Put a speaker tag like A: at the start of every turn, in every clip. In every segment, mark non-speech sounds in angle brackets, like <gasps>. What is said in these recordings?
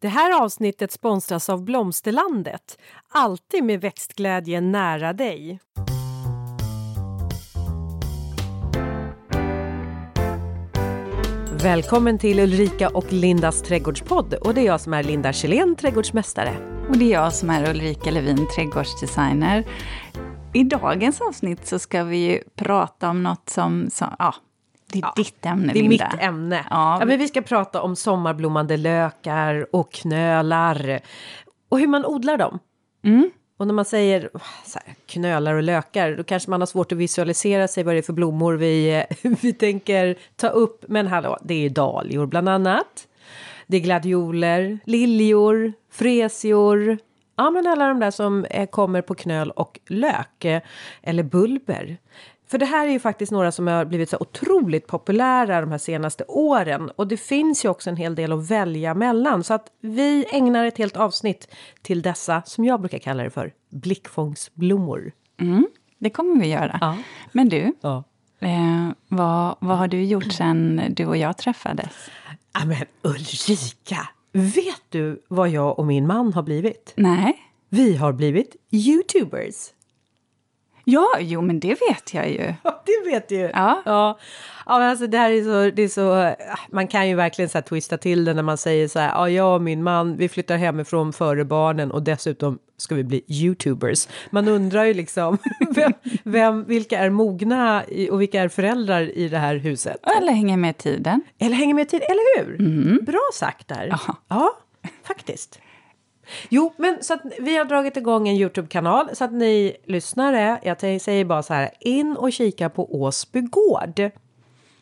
A: Det här avsnittet sponsras av Blomsterlandet. Alltid med växtglädje nära dig. Välkommen till Ulrika och Lindas trädgårdspodd. Och det är jag som är Linda Kjellén, trädgårdsmästare.
B: Och det är jag som är Ulrika Levin, trädgårdsdesigner. I dagens avsnitt så ska vi ju prata om något som, som ja, det är ja, ditt ämne,
A: Det är
B: Linda.
A: mitt ämne. Ja. ja. men vi ska prata om sommarblommande lökar och knölar. Och hur man odlar dem.
B: Mm.
A: Och när man säger här, knölar och lökar, då kanske man har svårt att visualisera sig vad det är för blommor vi, <laughs> vi tänker ta upp. Men hallå, det är dahlior bland annat. Det är gladioler, liljor, fresior. Ja, men alla de där som kommer på knöl och lök. Eller bulber. För det här är ju faktiskt några som har blivit så otroligt populära de här senaste åren. Och det finns ju också en hel del att välja mellan. Så att vi ägnar ett helt avsnitt till dessa, som jag brukar kalla det för, blickfångsblommor.
B: Mm, det kommer vi göra.
A: Ja.
B: Men du,
A: Ja.
B: eh, vad, vad har du gjort sen du och jag träffades?
A: Ja, men Ulrika! Vet du vad jag och min man har blivit?
B: Nej?
A: Vi har blivit youtubers.
B: Ja, jo men det vet jag ju. <laughs>
A: Det vet du ju.
B: Ja.
A: Ja, ja men alltså det här är så, det är så, man kan ju verkligen så twista till det när man säger så här, ja, jag och min man, vi flyttar hemifrån före barnen och dessutom ska vi bli youtubers. Man undrar ju liksom, <laughs> vem, vem, vilka är mogna och vilka är föräldrar i det här huset?
B: Eller hänger med tiden.
A: Eller hänger med tid, eller hur?
B: Mm.
A: Bra sagt där.
B: Ja.
A: ja, faktiskt. Jo, men så att vi har dragit igång en Youtube-kanal så att ni lyssnare, jag säger bara så här, in och kika på Åsby gård.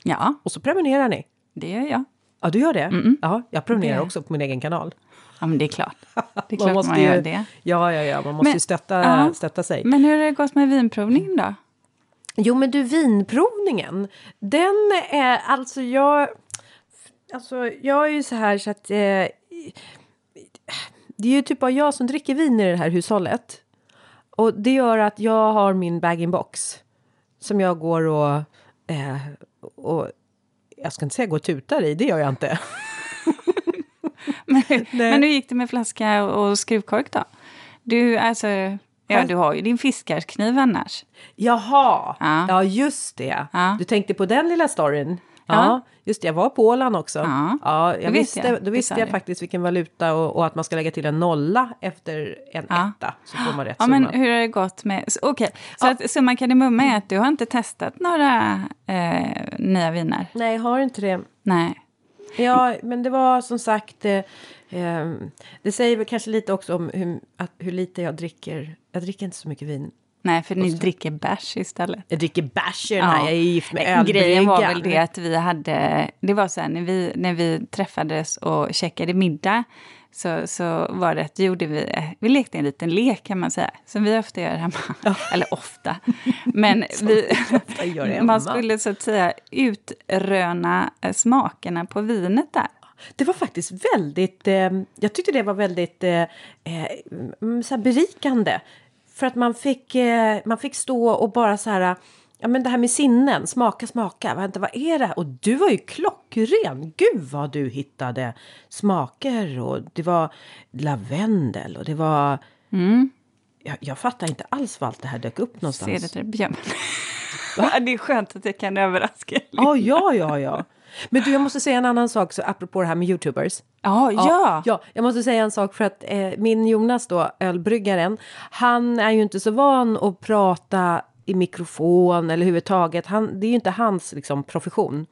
B: Ja,
A: Och så prenumererar ni.
B: det gör jag.
A: Ja, du gör det? Ja, jag prenumererar
B: Det-
A: också på min egen kanal.
B: Ja, men det är klart. <laughs> Det är
A: Man
B: klart man,
A: måste
B: gör
A: ju-
B: det.
A: Ja, ja, ja, man måste
B: Men-
A: ju stötta,
B: ja.
A: stötta sig.
B: Men hur har det gått med vinprovningen då?
A: Jo, men du, vinprovningen, den är alltså jag... Alltså, jag är ju så här så att... Eh, det är ju typ bara jag som dricker vin i det här hushållet. Och det gör att jag har min bag-in-box. Som jag går och... Eh, och jag ska inte säga gå och tutar i, det gör jag inte. <laughs>
B: Men, <laughs> men hur gick det med flaska och skruvkork då? Du, alltså, ja, du har ju din fiskarkniv annars.
A: Jaha, ja,
B: Ja.
A: just det.
B: Ja.
A: Du tänkte på den lilla storyn? Ja,
B: Ja.
A: just det. Jag var på Åland också.
B: Ja,
A: jag
B: det vet
A: visste,
B: jag.
A: Då visste jag faktiskt vilken valuta och, och att man ska lägga till en nolla efter en
B: Ja.
A: etta. Så får man rätt
B: Ja,
A: summa.
B: men hur har det gått med... Okej, så att summan kardemumma är att du har inte testat några eh, nya viner?
A: Nej, jag har inte det.
B: Nej.
A: Ja, men det var som sagt... Eh, eh, det säger väl kanske lite också om hur, att, hur lite jag dricker. Jag dricker inte så mycket vin.
B: Nej, för ni dricker bärs istället.
A: Jag dricker bärs här. Jag är gift med
B: Eh, Grejen var väl
A: ölbryggan.
B: det att vi hade, det var så här när vi, när vi träffades och käkade middag så, så var det att gjorde vi, vi lekte en liten lek kan man säga, som vi ofta gör hemma. <laughs> Eller ofta. Men <laughs> vi,
A: ofta <laughs>
B: man skulle så att säga utröna eh, smakerna på vinet där.
A: Det var faktiskt väldigt, eh, jag tyckte det var väldigt eh, eh, mm, så berikande. För att man fick, eh, man fick stå och bara så här, ja men det här med sinnen, smaka, smaka, vänta vad är det? Och du var ju klockren, gud vad du hittade smaker och det var lavendel och det var... Jag, jag fattar inte alls var allt det här dök upp
B: Ser
A: någonstans.
B: det där björn. Det är skönt att jag kan överraska.
A: Ja, ja, ja. Men du, jag måste säga en annan sak så apropå det här med youtubers.
B: Ja, ja.
A: Ja, jag måste säga en sak för att eh, min Jonas då, ölbryggaren, han är ju inte så van att prata i mikrofon eller överhuvudtaget. Han, det är ju inte hans liksom, profession.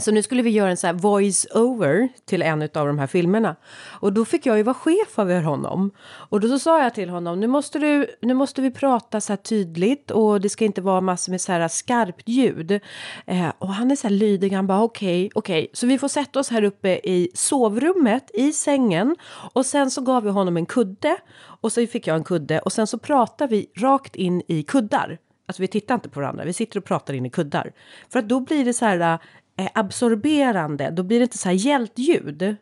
A: Så nu skulle vi göra en så voice over till en av de här filmerna. Och då fick jag ju vara chef över honom. Och då så sa jag till honom, nu måste, du, nu måste vi prata så här tydligt och det ska inte vara massor med så här skarpt ljud. Eh, och han är så här lydig, han bara okej, okej. Så vi får sätta oss här uppe i sovrummet, i sängen. Och sen så gav vi honom en kudde. Och så fick jag en kudde och sen så pratar vi rakt in i kuddar. Alltså vi tittar inte på varandra, vi sitter och pratar in i kuddar. För att då blir det så här absorberande, då blir det inte så här hjältljud.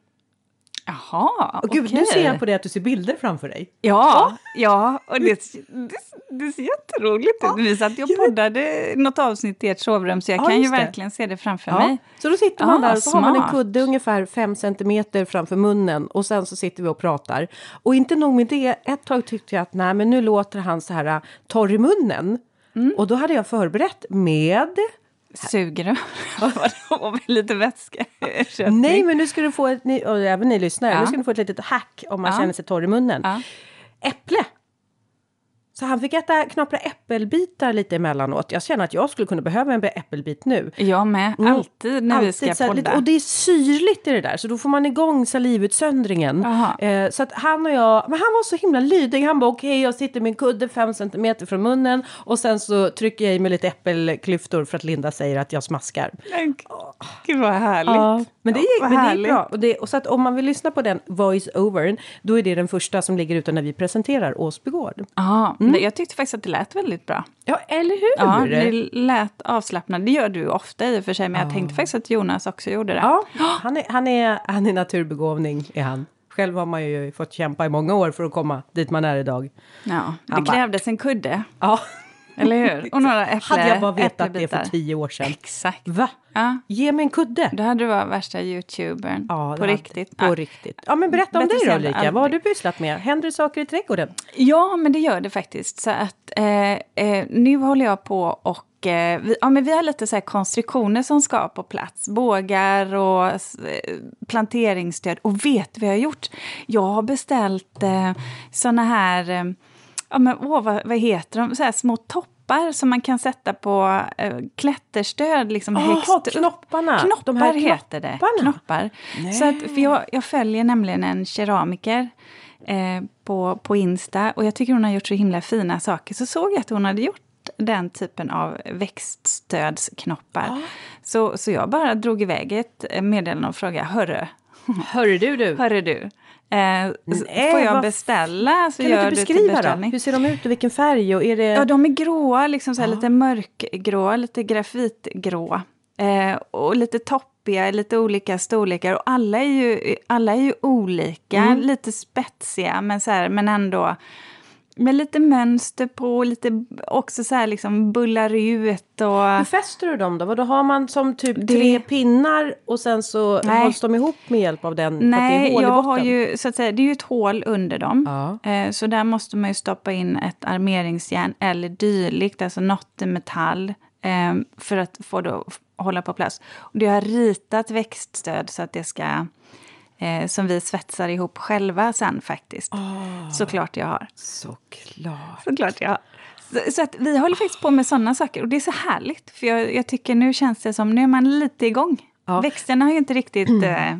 B: Jaha,
A: Och gud,
B: okej.
A: nu ser jag på dig att du ser bilder framför dig.
B: Ja, ja och det, det, det ser jätteroligt ut. Vi satt ju och poddade något avsnitt i ert sovrum så jag
A: Ja,
B: kan ju
A: det.
B: verkligen se det framför mig.
A: Så då sitter man
B: Ja,
A: där och så har man en kudde ungefär fem centimeter framför munnen och sen så sitter vi och pratar. Och inte nog med det, ett tag tyckte jag att nej men nu låter han så här äh, torr i munnen.
B: Mm.
A: Och då hade jag förberett med
B: Sugrör. <laughs> och med lite vätska.
A: Nej, men nu ska du få ett, ni, och även ni lyssnare,
B: Ja.
A: nu ska du få ett litet hack om man
B: Ja.
A: känner sig torr i munnen.
B: Ja.
A: Äpple! Så han fick äta knapra äppelbitar lite emellanåt. Jag känner att jag skulle kunna behöva en äppelbit nu.
B: Jag med, alltid när vi ska
A: Mm. Alltid här lite-
B: podda.
A: och det är syrligt i det där, så då får man igång salivutsöndringen. Eh, så att han och jag, men han var så himla lydig. Han bara okej, jag sitter med en kudde fem centimeter från munnen och sen så trycker jag i mig lite äppelklyftor för att Linda säger att jag smaskar.
B: Men Gud vad härligt.
A: Ja, men det,
B: Vad
A: är, men det
B: härligt.
A: bra. Och, det, och så att om man vill lyssna på den voice-overn, då är det den första som ligger ute när vi presenterar Åsby gård.
B: Ja,
A: Mm.
B: jag tyckte faktiskt att det lät väldigt bra.
A: Ja, eller hur?
B: Ja, det lät avslappnat. Det gör du ofta i och för sig, men jag tänkte faktiskt att Jonas också gjorde det.
A: Ja, han är, han, är, han är naturbegåvning, är han. Själv har man ju fått kämpa i många år för att komma dit man är idag.
B: Ja, det
A: Han bara-
B: krävdes en kudde,
A: Ja,
B: eller hur? Och några äpple,
A: hade jag bara vetat det för tio år sedan.
B: Exakt.
A: Va?
B: Ja,
A: Ge mig en kudde!
B: då hade du varit värsta youtubern.
A: Ja,
B: på riktigt.
A: På
B: Ja.
A: riktigt. Ja, men berätta om dig då Ulrika. Vad har du pysslat med? Händer det saker i trädgården?
B: Ja, men det gör det faktiskt. Så att eh, eh, nu håller jag på och eh, vi, ja, men vi har lite så konstruktioner som ska på plats. Bågar och eh, planteringsstöd. Och vet du vad jag har gjort? Jag har beställt eh, såna här, eh, ja men åh, vad, vad heter de, så här små toppar som man kan sätta på eh, klätterstöd liksom
A: Jaha,
B: högst
A: knopparna.
B: Knoppar
A: De här
B: heter det.
A: knopparna.
B: Knoppar. Så att, för jag, jag följer nämligen en keramiker eh, på, på Insta och jag tycker hon har gjort så himla fina saker. Så såg jag att hon hade gjort den typen av växtstödsknoppar. Så, så jag bara drog iväg ett meddelande och frågade, hörru,
A: Hörru du, du. <laughs>
B: hörru du, eh,
A: Nej,
B: får jag
A: vad-
B: beställa? Så
A: Kan du
B: gör
A: inte
B: du till
A: beskriva
B: beställning.
A: Hur ser de ut och vilken färg? Och är det...
B: Ja, de är gråa, liksom så här lite mörkgråa, lite grafitgrå. Eh, och lite toppiga, lite olika storlekar. Och alla är ju, alla är ju olika, lite spetsiga, men, så här, men ändå med lite mönster på, lite också så här liksom bullar ut och...
A: Hur fäster du dem då? Vad då har man som typ
B: Det-
A: tre pinnar och sen så
B: Nej.
A: hålls de ihop med hjälp av den?
B: Nej, jag har ju, så att säga, det är ju ett hål under dem.
A: Ja.
B: Eh, så där måste man ju stoppa in ett armeringsjärn eller dylikt, alltså något i metall. Eh, för att få det att hålla på plats. Och det har ritat växtstöd så att det ska... Eh, som vi svetsar ihop själva sen faktiskt. Såklart jag har.
A: Såklart.
B: Såklart jag har. Så, så att vi håller faktiskt på med sådana saker och det är så härligt. För jag, jag tycker nu känns det som, nu är man lite igång.
A: Ja.
B: Växterna har ju inte riktigt eh,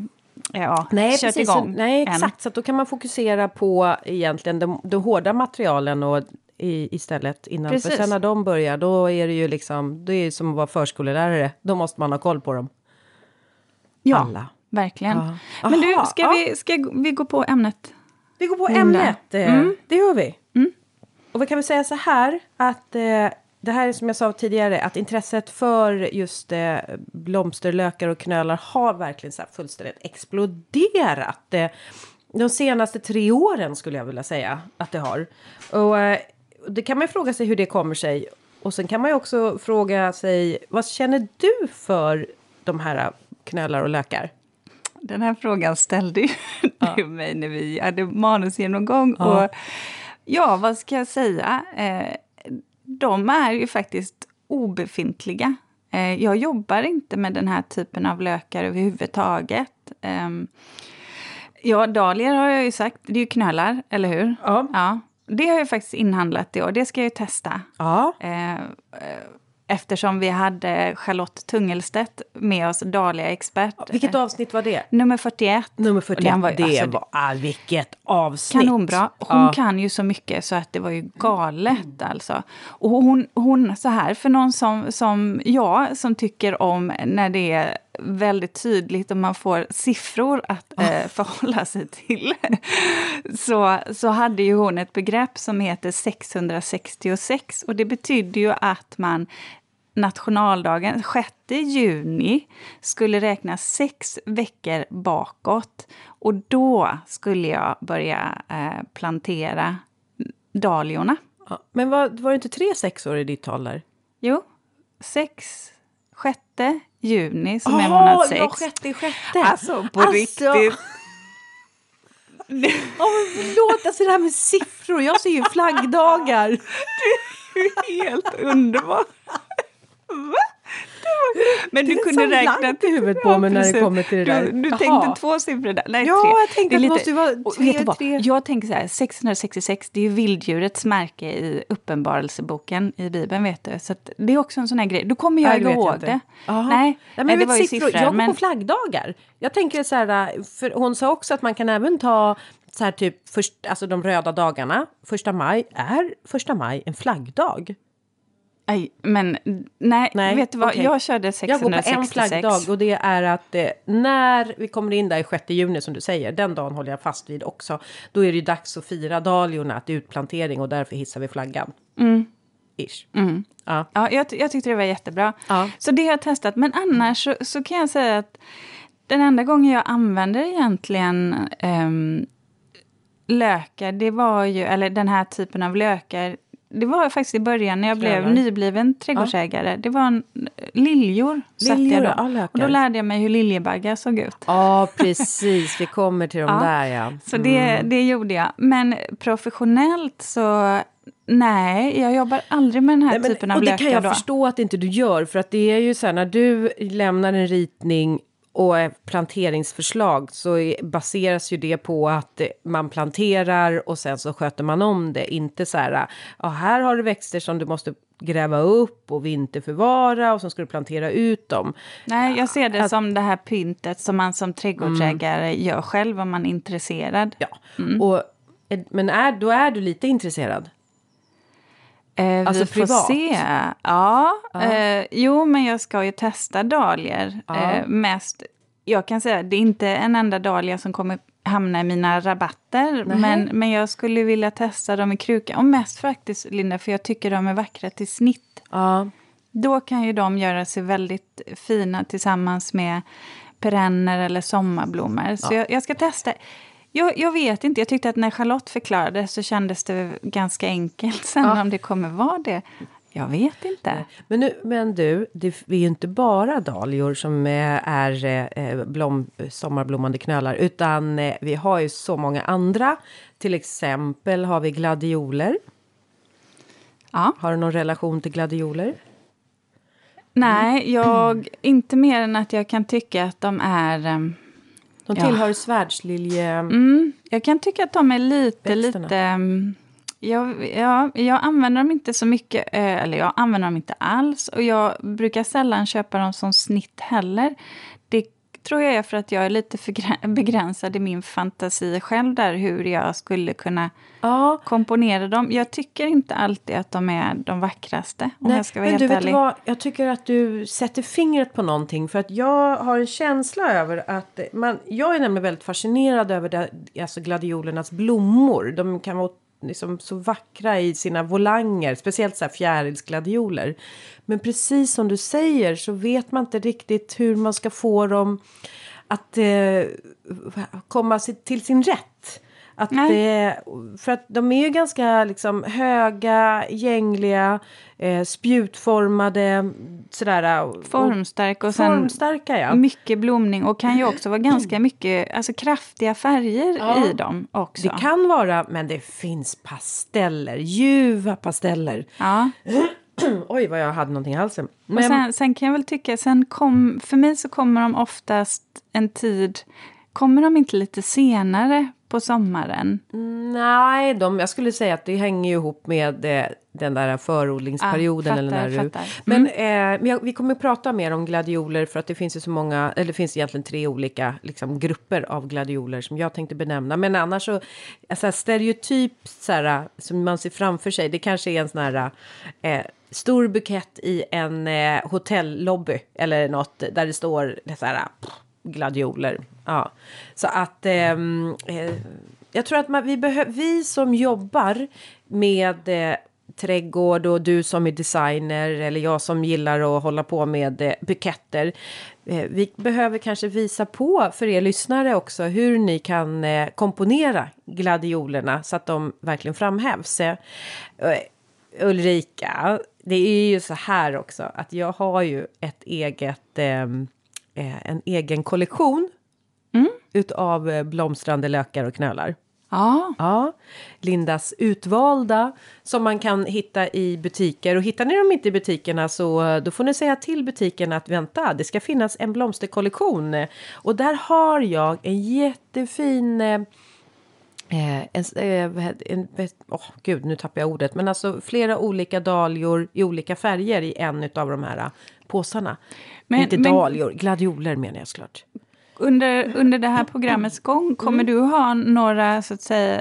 B: ja,
A: Nej,
B: kört
A: precis.
B: igång
A: Nej,
B: än.
A: exakt. Så att då kan man fokusera på egentligen de, de hårda materialen och i, istället innan.
B: Precis.
A: För sen när de börjar, då är det ju liksom, det är som att vara förskollärare. Då måste man ha koll på dem.
B: Ja,
A: Alla.
B: Verkligen.
A: Ja.
B: Men du, ska, vi, ska vi gå på ämnet?
A: Vi går på ämnet. eh,
B: Mm.
A: Det gör vi. Och vi kan väl säga så här att eh, det här är som jag sa tidigare att intresset för just eh, blomsterlökar och knölar har verkligen så fullständigt exploderat. Eh, de senaste tre åren skulle jag vilja säga att det har. Och eh, det kan man ju fråga sig hur det kommer sig. Och sen kan man ju också fråga sig vad känner du för de här knölar och lökar?
B: Den här frågan ställde ju <laughs> du mig när vi hade manusgenomgång.
A: Ja.
B: Och ja, vad ska jag säga? Eh, de är ju faktiskt obefintliga. Eh, jag jobbar inte med den här typen av lökar överhuvudtaget. Eh, ja, dahlior har jag ju sagt, det är ju knölar, eller hur?
A: Ja.
B: ja. Det har jag faktiskt inhandlat i år, det ska jag ju testa.
A: Ja.
B: Eh, eh, eftersom vi hade Charlotte Tungelstedt med oss, Dahlia-expert.
A: Vilket avsnitt var det?
B: Nummer 41.
A: Nummer
B: Och
A: 41,
B: den var
A: det
B: alltså,
A: var, ah, vilket avsnitt!
B: Kanonbra. Hon
A: Ja.
B: kan ju så mycket så att det var ju galet alltså. Och hon, hon så här, för någon som, som jag som tycker om när det är väldigt tydligt och man får siffror att eh, <laughs> förhålla sig till. så, så hade ju hon ett begrepp som heter 666 och det betyder ju att man nationaldagen, 6 juni, skulle räknas sex veckor bakåt. Och då skulle jag börja eh, plantera dahliorna.
A: Ja, men var, var det inte tre sexor i ditt tal där?
B: Jo, sex, sjätte juni som är månad sex.
A: Ja, sjätte, sjätte.
B: Alltså på
A: Alltså.
B: riktigt.
A: Ja, men förlåt, alltså det här med siffror. Jag ser ju flaggdagar. <laughs>
B: Du är helt underbar. Va? Det <laughs> Men du
A: Det
B: kunde räkna
A: i huvudet på mig när det kommer till det där.
B: Du, du tänkte två siffror där. Nej,
A: Ja,
B: tre.
A: jag tänkte
B: är
A: att det måste ju vara tre.
B: Jag tänker så här, 666, det är ju vilddjurets märke i Uppenbarelseboken i Bibeln, vet du. Så det är också en sån här grej. Då kommer jag
A: det jag
B: ihåg det. Nej,
A: Nej, men
B: det
A: vet
B: var ju
A: siffror.
B: siffror.
A: Jag går
B: men,
A: på flaggdagar. Jag tänker så här, för hon sa också att man kan även ta så här typ först, alltså de röda dagarna. Första maj, är första maj en flaggdag?
B: Nej, men nej,
A: Nej,
B: vet du vad?
A: okej.
B: Jag körde
A: Jag går på
B: 666.
A: en flaggdag och det är att eh, när vi kommer in där i 6 juni som du säger, den dagen håller jag fast vid också. Då är det ju dags att fira dahliorna, att det är utplantering och därför hissar vi flaggan. Ish. Ja.
B: Ja, jag, jag tyckte det var jättebra.
A: Ja.
B: Så det har jag testat. Men annars så, så kan jag säga att den enda gången jag använder egentligen ehm, lökar, det var ju, eller den här typen av lökar, det var faktiskt i början när jag blev
A: Knölar.
B: nybliven trädgårdsägare. Det var en, liljor. satte
A: Liljor,
B: jag
A: ja,
B: då.
A: lökar.
B: Och då lärde jag mig hur liljebaggar såg ut.
A: Ja, precis. Vi kommer till de
B: Ja.
A: där ja.
B: Så det, det gjorde jag. Men professionellt så, nej, jag jobbar aldrig med den här
A: Nej, men,
B: typen av
A: och det
B: lökar
A: kan jag
B: då.
A: förstå att inte du gör. För att det är ju så här när du lämnar en ritning och ett planteringsförslag så baseras ju det på att eh, man planterar och sen så sköter man om det. Inte så här, ja här har du växter som du måste gräva upp och vinterförvara och så ska du plantera ut dem.
B: Nej, jag ser det
A: Att-
B: som det här pyntet som man som trädgårdsägare gör själv om man är intresserad.
A: Ja, och, eh, men är, då är du lite intresserad.
B: Eh,
A: Alltså
B: vi får
A: privat?
B: se. Ja, Eh, jo, men jag ska ju testa dahlior.
A: Ja.
B: Eh, mest, jag kan säga, det är inte en enda dahlia som kommer hamna i mina rabatter. Men, men jag skulle vilja testa dem i kruka. Och mest faktiskt, Linda, för jag tycker de är vackra till snitt.
A: Ja,
B: Då kan ju de göra sig väldigt fina tillsammans med perenner eller sommarblommor. Så jag, jag ska testa. Jag, jag vet inte, jag tyckte att när Charlotte förklarade så kändes det ganska enkelt. Sen
A: Ja.
B: om det kommer vara det, jag vet inte.
A: Men, nu, men du, det är ju inte bara dahlior som eh, är eh, blom, sommarblommande knölar, utan eh, vi har ju så många andra. Till exempel har vi gladioler.
B: Ja.
A: Har du någon relation till gladioler?
B: Nej, jag, inte mer än att jag kan tycka att de är...
A: De
B: Ja.
A: tillhör svärdslilje...
B: Mm, jag kan tycka att de är lite,
A: Växterna.
B: lite... ehm, Jag, ja, jag använder dem inte så mycket, eh, eller jag använder dem inte alls. Och jag brukar sällan köpa dem som snitt heller. Tror jag är för att jag är lite förgrä- <laughs> begränsad i min fantasi själv där, hur jag skulle kunna
A: Ja,
B: komponera dem. Jag tycker inte alltid att de är de vackraste, om
A: Nej,
B: jag ska vara
A: men
B: helt
A: du vet
B: ärlig.
A: vad, jag tycker att du sätter fingret på någonting för att jag har en känsla över att man, jag är nämligen väldigt fascinerad över det, alltså gladiolernas blommor. De kan vara liksom så vackra i sina volanger, speciellt så här fjärilsgladioler. Men precis som du säger så vet man inte riktigt hur man ska få dem att eh, komma till sin rätt. Att
B: Nej.
A: det, för att de är ju ganska liksom höga, gängliga, eh, spjutformade, sådär. och-
B: Formstark och sen
A: Formstarka ja.
B: mycket blomning och kan ju <clears throat> också vara ganska mycket alltså kraftiga färger
A: Ja.
B: i dem också.
A: Det kan vara, men det finns pasteller, ljuva pasteller.
B: Ja. <clears throat>
A: Oj vad jag hade någonting i halsen.
B: Och
A: Men,
B: sen, sen kan jag väl tycka, sen kom, för mig så kommer de oftast en tid, kommer de inte lite senare på sommaren?
A: nej, de, jag skulle säga att det hänger ihop med eh, den där förodlingsperioden.
B: Ah,
A: eller
B: fattar,
A: när du. Men, eh, men jag, vi kommer att prata mer om gladioler för att det finns ju så många, eller det finns egentligen tre olika liksom, grupper av gladioler som jag tänkte benämna. Men annars så, alltså, stereotyp så här, som man ser framför sig, det kanske är en sån här eh, stor bukett i en eh, hotellobby eller något där det står så här, pff, gladioler. Ja. Så att ehm, eh, jag tror att man, vi, behöver vi som jobbar med eh, trädgård och du som är designer eller jag som gillar att hålla på med eh, buketter. Eh, vi behöver kanske visa på för er lyssnare också hur ni kan eh, komponera gladiolerna så att de verkligen framhävs. Eh, Ulrika, det är ju så här också att jag har ju ett eget, eh, en egen kollektion
B: Mm.
A: utav eh, blomstrande lökar och knölar.
B: Ja,
A: Ja, Lindas utvalda som man kan hitta i butiker. Och hittar ni dem inte i butikerna så eh, då får ni säga till butiken att vänta, det ska finnas en blomsterkollektion. Och där har jag en jättefin eh, Eh, en, eh, heter- en, oh, gud, nu tappar jag ordet. Men alltså flera olika dahlior i olika färger i en av de här eh, påsarna.
B: Men-
A: Inte
B: men-
A: dahlior, gladioler menar jag såklart.
B: under, under det här programmets gång, kommer du ha några så att säga,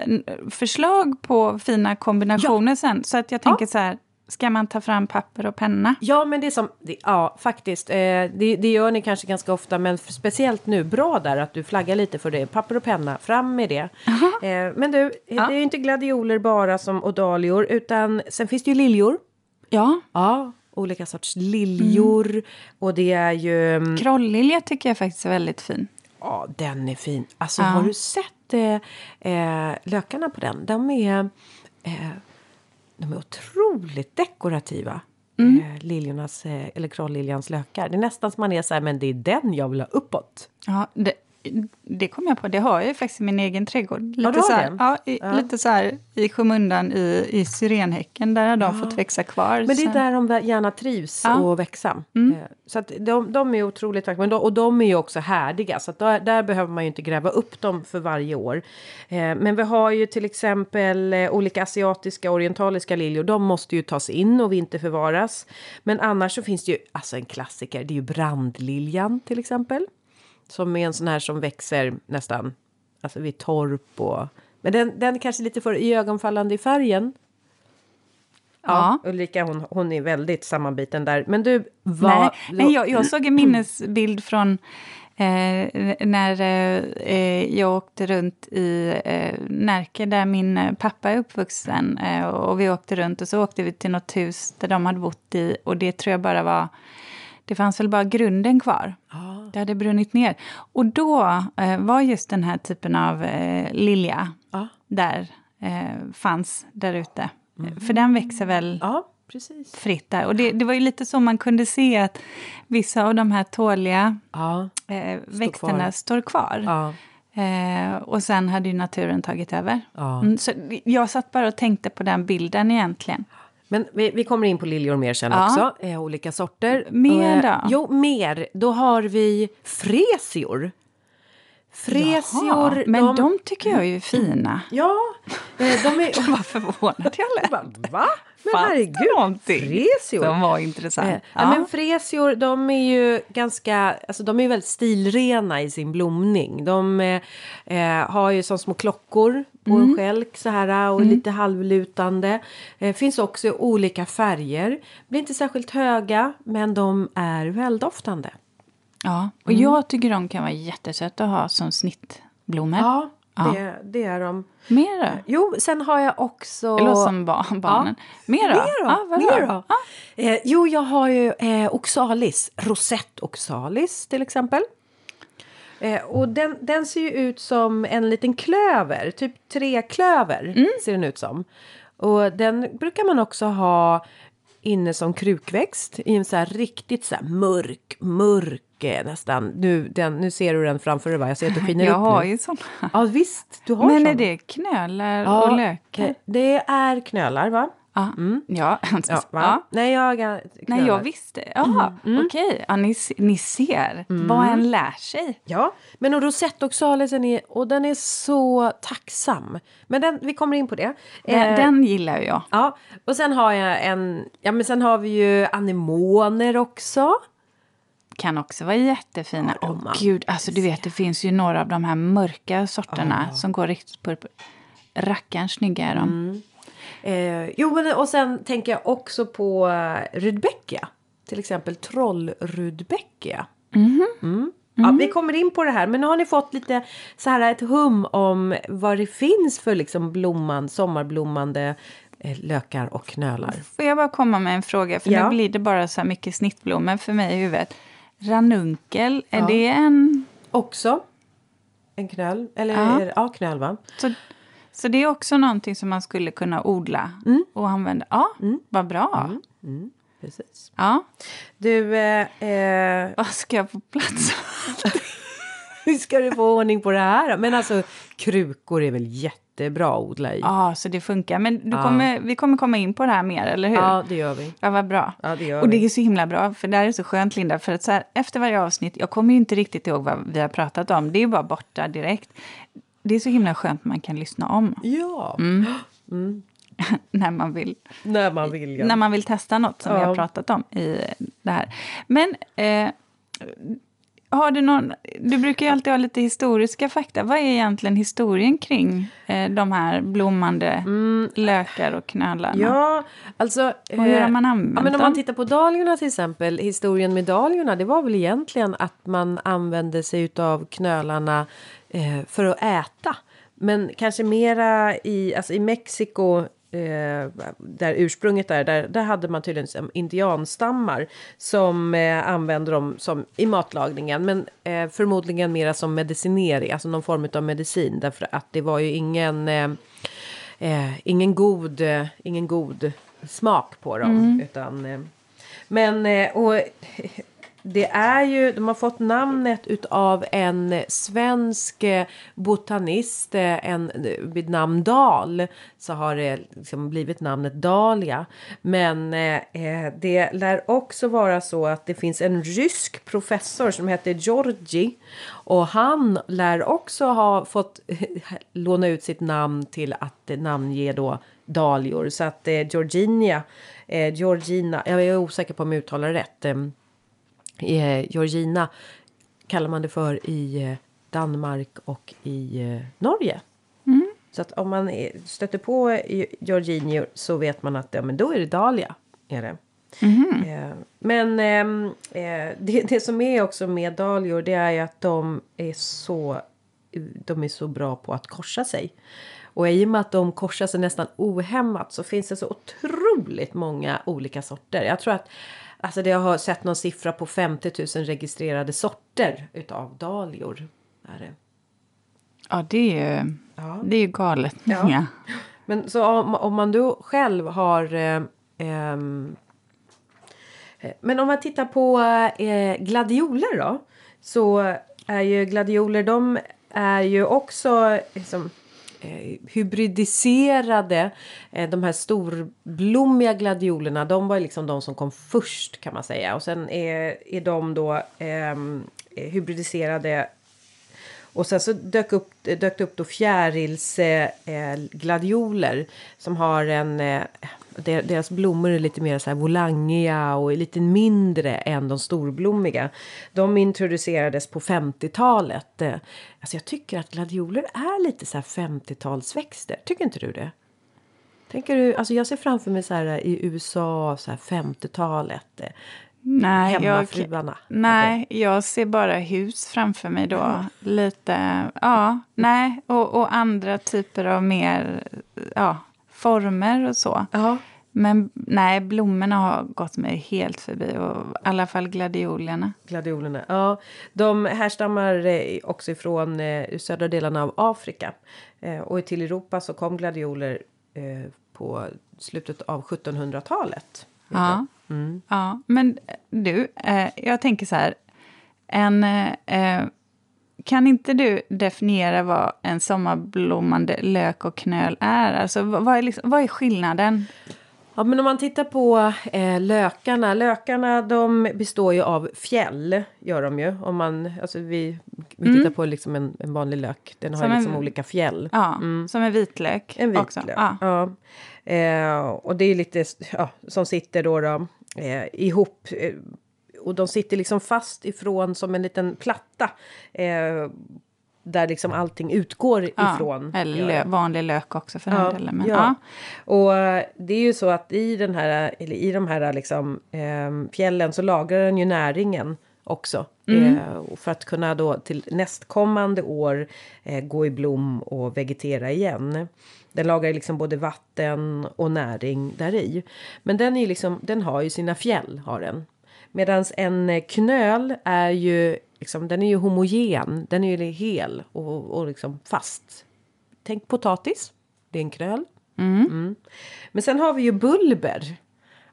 B: förslag på fina kombinationer sen? Så att jag tänker så här, ska man ta fram papper och penna?
A: Ja, men det är som, det, ja faktiskt, eh, det, det gör ni kanske ganska ofta, men speciellt nu, bra där att du flaggar lite för det. Papper och penna, fram med det. Eh, men du, eh, det är ju inte gladioler bara som och dahlior, utan sen finns det ju liljor.
B: Ja,
A: Ja, olika sorts liljor. Och det är ju, mm,
B: krollilja tycker jag faktiskt är väldigt fin.
A: ja den är fin. Alltså
B: Ja.
A: har du sett eh, eh, lökarna på den? De är, eh, de är otroligt dekorativa. Eh, liljornas, eh, eller krålliljans lökar. Det är nästan som man är så här, men det är den jag vill ha uppåt.
B: Ja, det, det kom jag på, det har jag ju faktiskt i min egen trädgård. Lite, så, här, ja, i,
A: Ja.
B: lite så här i skymundan i, i syrenhäcken, där har de fått växa kvar.
A: Men det är
B: så-
A: där de gärna trivs och växa. Eh, Så att de, de är otroligt vackra. Men de, och de är ju också härdiga. Så där, där behöver man ju inte gräva upp dem för varje år. Eh, men vi har ju till exempel eh, olika asiatiska orientaliska liljor. De måste ju tas in och vinterförvaras. Men annars så finns det ju alltså en klassiker. Det är ju brandliljan till exempel. Som är en sån här som växer nästan alltså vid torp och... Men den, den är kanske lite för iögonfallande i färgen. Ja, Ulrika hon, hon är väldigt sammanbiten där. Men du, vad...
B: Nej, nej jag, jag såg en <clears throat> minnesbild från eh, när eh, jag åkte runt i eh, Närke där min pappa är uppvuxen. Eh, och vi åkte runt och så åkte vi till något hus där de hade bott i och det tror jag bara var det fanns väl bara grunden kvar.
A: Ja.
B: Det hade brunnit ner. Och då eh, var just den här typen av eh, lilja
A: Ja.
B: där eh, fanns där ute. För den växer väl
A: precis.
B: fritt där. Och det, det var ju lite så man kunde se att vissa av de här tåliga eh, växterna
A: kvar.
B: står kvar. Eh, och sen hade ju naturen tagit över.
A: ja.
B: Mm, så jag satt bara och tänkte på den bilden egentligen.
A: Men vi, vi kommer in på liljor mer sen
B: Ja.
A: också. Eh, olika sorter.
B: Mer
A: Eh,
B: då?
A: Jo, mer. Då har vi fresior. Fresior.
B: Jaha, men de... tycker jag är ju fina.
A: Ja, eh, de är... <laughs>
B: Vad förvånad jag lät.
A: Va? Men herregud,
B: någonting
A: fresior.
B: Som var intressant.
A: Eh,
B: ja.
A: ja. Men fresior, de är ju ganska, alltså de är väldigt stilrena i sin blomning. De eh, eh, har ju som små klockor på
B: Mm.
A: en skälk så här och lite halvlutande. Eh, finns också i olika färger. Blir inte särskilt höga, men de är väldoftande.
B: ja. Och
A: Mm.
B: jag tycker de kan vara jättesöta att ha som snittblommor.
A: Ja,
B: Ja.
A: Det, det är de.
B: Mer då?
A: Jo, sen har jag också...
B: Det låter som barn, barnen. Mer då?
A: Mer då?
B: Ja, vadå?
A: Mer då?
B: Ja.
A: Eh, jo, jag har ju eh, oxalis. Rosett oxalis till exempel. Eh, och den, den ser ju ut som en liten klöver, typ treklöver
B: Mm.
A: ser den ut som. Och den brukar man också ha inne som krukväxt i en så här riktigt så här mörk, mörk eh, nästan. Nu, den, nu ser du den framför dig va? Jag ser att du skiner
B: Jag
A: upp
B: har
A: nu.
B: ju såna.
A: Ja visst, du har
B: Men är det knölar
A: Ja,
B: och lökar?
A: Det är knölar va?
B: Ja. ja. <laughs>
A: Ja,
B: ja.
A: Nej, jag
B: Nej, jag visste. Ja,
A: Mm.
B: okej. Ja, ni, ni ser vad en lär sig.
A: Ja, men och rosettoxalisen är, och den är så tacksam. Men den, vi kommer in på det.
B: Den,
A: Eh,
B: den gillar jag.
A: Ja, och sen har jag en, ja men sen har vi ju anemoner också.
B: Kan också vara jättefina. Åh
A: man-
B: gud, alltså du vet det finns ju några av de här mörka sorterna som går riktigt purpur. Rackarns snygga är de.
A: Mm. Eh, jo, men och sen tänker jag också på uh, rudbeckia. Till exempel trollrudbeckia. Mm. Ja, vi kommer in på det här, men nu har ni fått lite så här ett hum om vad det finns för liksom blomman, sommarblommande eh, lökar och knölar.
B: Får jag bara komma med en fråga? För
A: Ja.
B: nu blir det bara så här mycket snittblommor för mig i huvudet. Ranunkel, är
A: Ja.
B: det en...
A: Också en knöl, eller
B: ja,
A: ja knöl va?
B: Så, så det är också någonting som man skulle kunna odla
A: Mm.
B: och använda? Ja, vad bra.
A: Precis.
B: Ja,
A: Du, eh, eh, <laughs>
B: vad ska jag få plats? <laughs>
A: hur ska du få ordning på det här? Men alltså krukor är väl jättebra att odla i?
B: Ja, så det funkar. Men du
A: Ja.
B: kommer, vi kommer komma in på det här mer, eller hur?
A: Ja, det gör vi.
B: Ja, vad bra.
A: Ja, det gör
B: och det är så himla bra, för det här är så skönt, Linda. För att så här, efter varje avsnitt, jag kommer ju inte riktigt ihåg vad vi har pratat om. Det är bara borta direkt. Det är så himla skönt man kan lyssna om
A: Ja,
B: Mm. <gasps> <laughs> när man vill.
A: när man vill. Ja.
B: När man vill testa något som vi
A: Ja.
B: har pratat om i det här. Men eh, har du någon... Du brukar ju alltid ha lite historiska fakta. Vad är egentligen historien kring eh, de här blommande lökar och knölarna?
A: Mm. Ja, alltså...
B: Och hur har man
A: eh,
B: använt
A: ja, men Om man tittar på dahliorna till exempel, historien med dahliorna, det var väl egentligen att man använde sig av knölarna eh, för att äta. Men kanske mera i, alltså i Mexiko, eh, där ursprunget är, där, där hade man tydligen indianstammar som eh, använde dem som, i matlagningen. Men eh, förmodligen mera som medicinering, alltså någon form av medicin. Därför att det var ju ingen... Eh, eh, ingen, god, eh, ingen god smak på dem. Utan, eh, men och, det är ju, de har fått namnet utav en svensk eh, botanist, eh, en, eh, vid namn Dahl. Så har det liksom blivit namnet Dahlia. Men eh, det lär också vara så att det finns en rysk professor som heter Georgi. Och han lär också ha fått <laughs> låna ut sitt namn till att namnge då dahlior. Så att eh, Georginia, eh, Georgina, jag är osäker på om jag uttalar det rätt. Ehm, Eh, eh, Georgina kallar man det för i eh, Danmark och i eh, Norge. Så att om man är, stöter på eh, Georginio så vet man att ja, men då är det Dahlia. Är det. Eh, men ehm, eh, det, det som är också med dahlior det är ju att de är så de är så bra på att korsa sig. Och i och med att de korsar sig nästan ohämmat så finns det så otroligt många olika sorter. Jag tror att alltså det jag har sett någon siffra på 50 000 registrerade sorter utav dahlior. Är det.
B: Ja, det är ju,
A: Ja.
B: det är ju galet
A: Ja.
B: många.
A: Men så om, om man då själv har... Eh, ehm, eh, men om man tittar på eh, gladioler då. Så är ju gladioler, de är ju också liksom, eh, hybridiserade. Eh, de här storblommiga gladiolerna, de var liksom de som kom först kan man säga. Och sen är, är de då ehm, eh, hybridiserade och sen så dök, upp, dök det upp då fjärilsgladioler eh, eh som har en... Eh, deras blommor är lite mer så här volangiga och lite mindre än de storblommiga. De introducerades på 50-talet. Eh, alltså jag tycker att gladioler är lite så här 50-talsväxter. Tycker inte du det? Tänker du, alltså jag ser framför mig så här i USA, så här 50-talet. Eh,
B: Nej, jag,
A: hemmafruarna.
B: nej, jag ser bara hus framför mig då. Lite, ja, nej. Och, och andra typer av mer, ja, former och så.
A: Ja.
B: Men nej, blommorna har gått mig helt förbi. Och i alla fall gladiolerna.
A: Gladiolerna, ja. De härstammar eh, också ifrån eh, södra delarna av Afrika. Eh, och till Europa så kom gladioler på slutet av 1700-talet.
B: Ja. ja. Men du, jag tänker så här. En, eh, kan inte du definiera vad en sommarblommande lök och knöl är? Alltså, vad, är, liksom, vad är skillnaden?
A: Ja, men om man tittar på eh, lökarna. Lökarna de består ju av fjäll. Gör de ju. Om man, alltså vi, vi tittar på liksom en, en vanlig lök. Den har
B: Som
A: liksom
B: en-
A: olika fjäll.
B: Ja, Som en vitlök.
A: En vitlök.
B: Också. Ja.
A: Ja. Eh, och det är lite ja, som sitter då, då eh, ihop. Eh, och de sitter liksom fast ifrån som en liten platta. Eh, där liksom allting utgår
B: Ja,
A: ifrån.
B: Eller lö, vanlig lök också för den
A: Ja,
B: delen. Men,
A: ja.
B: ja.
A: Och eh, det är ju så att i den här, eller i de här liksom, eh, fjällen så lagrar den ju näringen också. Eh, för att kunna då till nästkommande år eh, gå i blom och vegetera igen. Den lagrar liksom både vatten och näring där i. Men den, är liksom, den har ju sina fjäll, har den. Medan en knöl är ju, liksom, den är ju homogen, den är ju hel och, och liksom fast. Tänk potatis, det är en knöl. Mm. Men sen har vi ju bulber.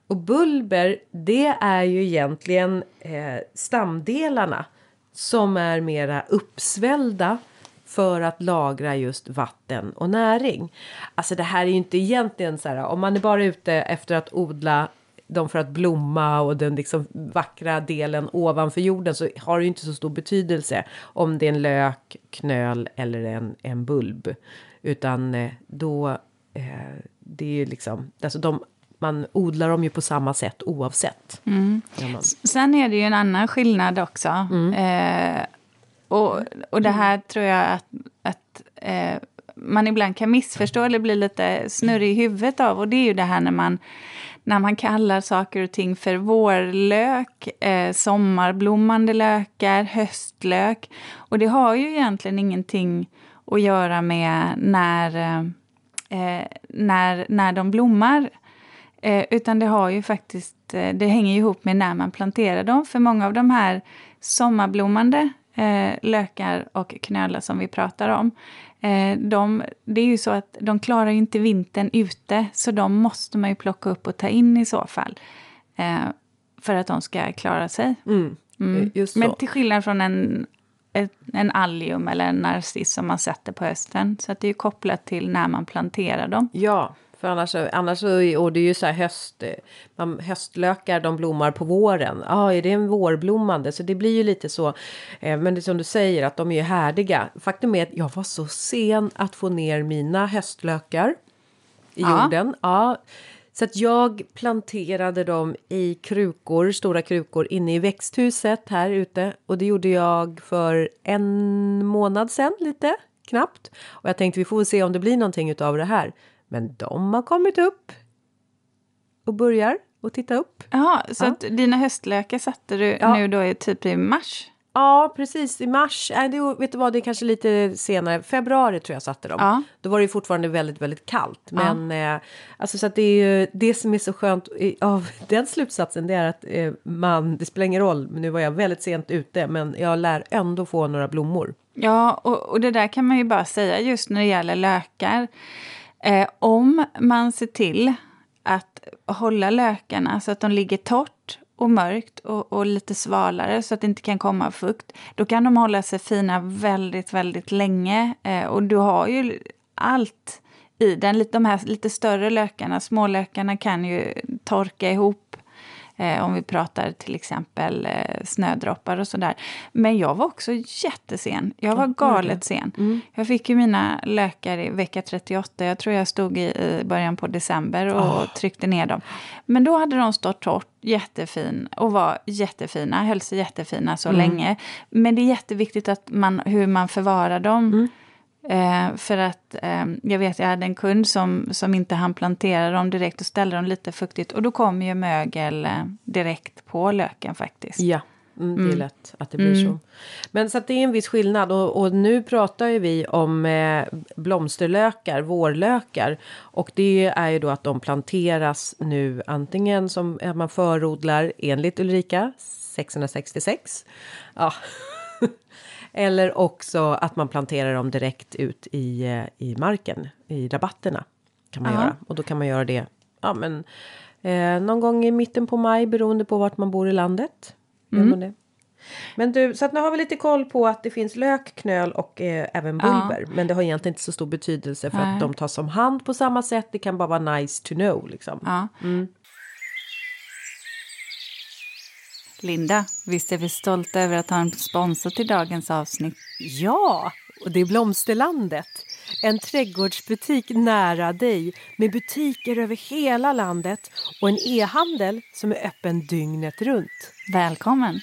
A: Och bulber, det är ju egentligen eh, stamdelarna som är mera uppsvällda för att lagra just vatten och näring. Alltså det här är ju inte egentligen så här, om man är bara ute efter att odla dem för att blomma och den liksom vackra delen ovanför jorden så har det ju inte så stor betydelse om det är en lök, knöl eller en, en bulb. Utan eh, då, eh, det är ju liksom, alltså de, man odlar dem ju på samma sätt oavsett.
B: Mm. Sen är det ju en annan skillnad också. Mm. Eh, och, och det här tror jag att, att eh, man ibland kan missförstå eller bli lite snurrig i huvudet av. Och det är ju det här när man, när man kallar saker och ting för vårlök, eh, sommarblommande lökar, höstlök. Och det har ju egentligen ingenting att göra med när, eh, eh när, när de blommar. Eh, utan det har ju faktiskt, eh, det hänger ihop med när man planterar dem. För många av de här sommarblommande eh, lökar och knölar som vi pratar om, de, det är ju så att de klarar ju inte vintern ute, så de måste man ju plocka upp och ta in i så fall. Eh, för att de ska klara sig. Mm. Mm. Men till skillnad från en, en allium eller en narciss som man sätter på hösten. Så att det är kopplat till när man planterar dem.
A: Ja, för annars, annars och det är ju så här höst, man, höstlökar de blommar på våren. Ja, ah, är det en vårblommande? Så det blir ju lite så. Eh, men det är som du säger att de är ju härdiga. Faktum är att jag var så sen att få ner mina höstlökar i ja. jorden. Ja. Så att jag planterade dem i krukor, stora krukor inne i växthuset här ute. Och det gjorde jag för en månad sedan lite knappt. Och jag tänkte vi får se om det blir någonting utav det här. Men de har kommit upp och börjar och titta upp.
B: Jaha, så ja. att dina höstlökar satte du ja. nu då typ i mars?
A: Ja, precis. I mars. Äh, det, vet du vad, det är kanske lite senare. Februari tror jag satte dem. Ja. Då var det fortfarande väldigt, väldigt kallt. Men ja. eh, alltså så att det är ju det som är så skönt av <laughs> den slutsatsen. Det är att eh, man, det spelar ingen roll. Nu var jag väldigt sent ute, men jag lär ändå få några blommor.
B: Ja, och, och det där kan man ju bara säga just när det gäller lökar. Eh, om man ser till att hålla lökarna så att de ligger torrt och mörkt och, och, lite svalare så att det inte kan komma fukt, då kan de hålla sig fina väldigt, väldigt länge. Eh, och du har ju allt i den. De här lite större lökarna, smålökarna kan ju torka ihop Eh, om vi pratar till exempel eh, snödroppar och sådär. Men jag var också jättesen. Jag var galet sen. Mm. Jag fick ju mina lökar i vecka 38. Jag tror jag stod i, i början på december och oh. tryckte ner dem. Men då hade de stått torrt, jättefin och var jättefina, höll sig jättefina så mm. länge. Men det är jätteviktigt att man, hur man förvarar dem. Mm. Eh, för att eh, jag vet, jag hade en kund som, som inte hann plantera dem direkt och ställde dem lite fuktigt. Och då kom ju mögel eh, direkt på löken faktiskt.
A: Ja, mm, det är mm. lätt att det blir mm. så. Men så att det är en viss skillnad. Och, och nu pratar ju vi om eh, blomsterlökar, vårlökar. Och det är ju då att de planteras nu antingen som man förodlar enligt Ulrika 666. Ja. <laughs> Eller också att man planterar dem direkt ut i, eh, i marken, i rabatterna. Kan man Aha. göra. Och då kan man göra det ja, men, eh, någon gång i mitten på maj beroende på vart man bor i landet. Mm. Men du, så att nu har vi lite koll på att det finns lök, knöl och eh, även bulber. Ja. Men det har egentligen inte så stor betydelse för Nej. att de tas om hand på samma sätt. Det kan bara vara nice to know liksom.
B: Ja. Mm. Linda, visst är vi stolta över att ha en sponsor till dagens avsnitt?
A: Ja, och det är Blomsterlandet. En trädgårdsbutik nära dig med butiker över hela landet och en e-handel som är öppen dygnet runt.
B: Välkommen!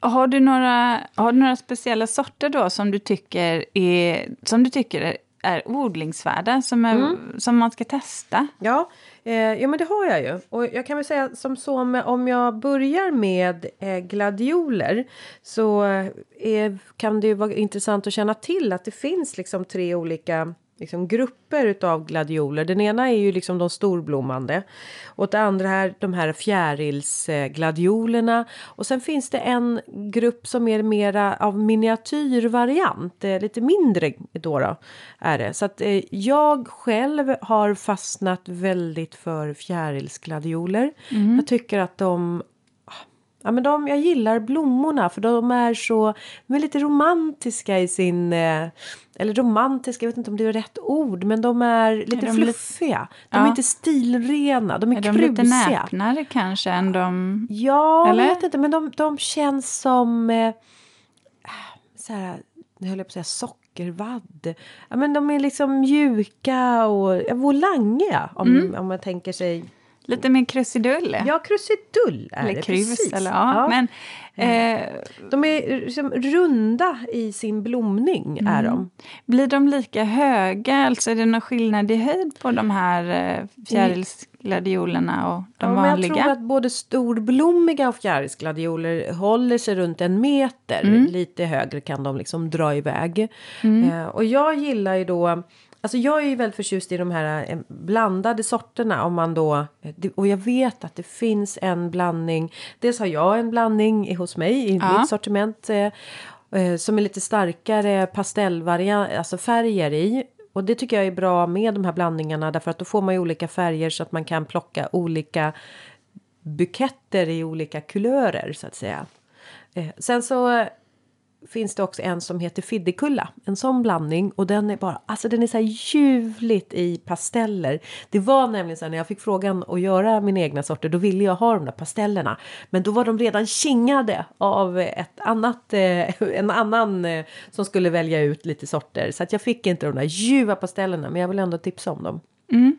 B: Har du, några, har du några speciella sorter då som du tycker är, som du tycker är är odlingsvärda som, är,
A: Mm.
B: som man ska testa?
A: Ja, eh, ja men det har jag ju. Och jag kan väl säga som så med, om jag börjar med eh, gladioler så eh, kan det ju vara intressant att känna till att det finns liksom tre olika liksom, grupper utav gladioler. Den ena är ju liksom de storblommande och det andra här de här fjärilsgladiolerna och sen finns det en grupp som är mera av miniatyrvariant, lite mindre då, då är det. Så att eh, jag själv har fastnat väldigt för fjärilsgladioler. Jag tycker att de Ja, men de, jag gillar blommorna för de är så de är lite romantiska i sin... Eh, eller romantiska, jag vet inte om det är rätt ord, men de är lite
B: de lite-
A: fluffiga. De
B: Ja.
A: är inte stilrena, de är,
B: Är de lite
A: krusiga.
B: näpnare kanske än de...
A: Ja,
B: Eller?
A: jag vet inte, men de, de känns som... Eh, så här, nu höll jag på att säga sockervadd. Ja, men de är liksom mjuka och volangiga om,
B: Mm.
A: om man tänker sig...
B: Lite mer krusidull?
A: Ja, krusidull är
B: eller
A: det,
B: krus,
A: precis.
B: eller ja. Men, eh,
A: De är liksom runda i sin blomning. är
B: Mm.
A: de.
B: blir de lika höga? Alltså är det någon skillnad i höjd på de här eh, fjärilsgladiolerna och de
A: ja, men jag
B: vanliga?
A: tror att både storblommiga och fjärilsgladioler håller sig runt en meter.
B: Mm.
A: Lite högre kan de liksom dra iväg. Eh, och jag gillar ju då Alltså jag är ju väldigt förtjust i de här eh, blandade sorterna om man då eh, och jag vet att det finns en blandning. Dels har jag en blandning hos mig i
B: Ja.
A: mitt sortiment eh, som är lite starkare pastellvariant, alltså färger i. Och det tycker jag är bra med de här blandningarna därför att då får man ju olika färger så att man kan plocka olika buketter i olika kulörer så att säga. Eh, sen så finns det också en som heter Fiddekulla, En sån blandning och den är bara, alltså den är så här ljuvligt i pasteller. Det var nämligen så här när jag fick frågan att göra mina egna sorter, då ville jag ha de där pastellerna. Men då var de redan kingade av ett annat, eh, en annan eh, som skulle välja ut lite sorter. Så att jag fick inte de där ljuva pastellerna, men jag vill ändå tipsa om dem. Mm.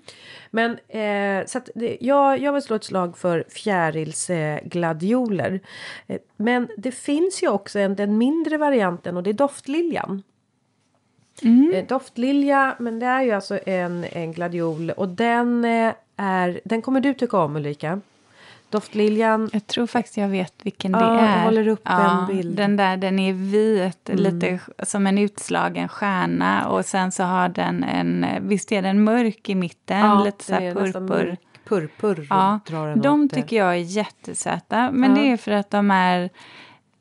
A: Men eh, så det, jag, jag vill slå ett slag för fjärilsgladioler. Eh, men det finns ju också en, den mindre varianten och det är doftliljan. Eh, doftlilja, men det är ju alltså en, en gladiol och den eh, är, den kommer du tycka om Ulrika. Doftliljan,
B: Jag tror faktiskt jag vet vilken
A: Ja,
B: det
A: jag
B: är.
A: håller upp en bild.
B: Den där, den är vit,
A: Mm.
B: lite som en utslagen stjärna. Och sen så har den en, visst är den mörk i mitten, lite så här purpur.
A: Purpur
B: Ja,
A: drar den
B: de tycker jag är jättesöta. Men
A: Ja.
B: det är för att de är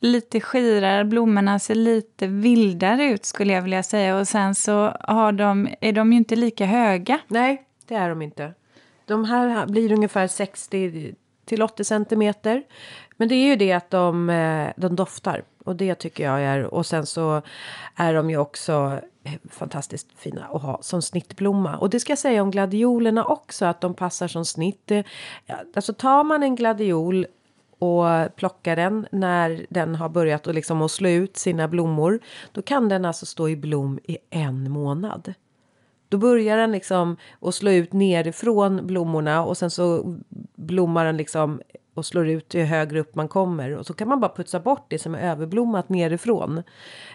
B: lite skirare, blommorna ser lite vildare ut skulle jag vilja säga. Och sen så har de, är de ju inte lika höga.
A: Nej, det är de inte. De här blir ungefär 60 till 80 centimeter. Men det är ju det att de, eh, de doftar. Och det tycker jag är. Och sen så är de ju också eh, fantastiskt fina att ha som snittblomma. Och det ska jag säga om gladiolerna också. Att de passar som snitt. Eh, alltså tar man en gladiol och plockar den när den har börjat att liksom att slå ut sina blommor. Då kan den alltså stå i blom i en månad. Då börjar den liksom att slå ut nerifrån blommorna och sen så blommar den liksom och slår ut ju högre upp man kommer och så kan man bara putsa bort det som är överblommat nerifrån.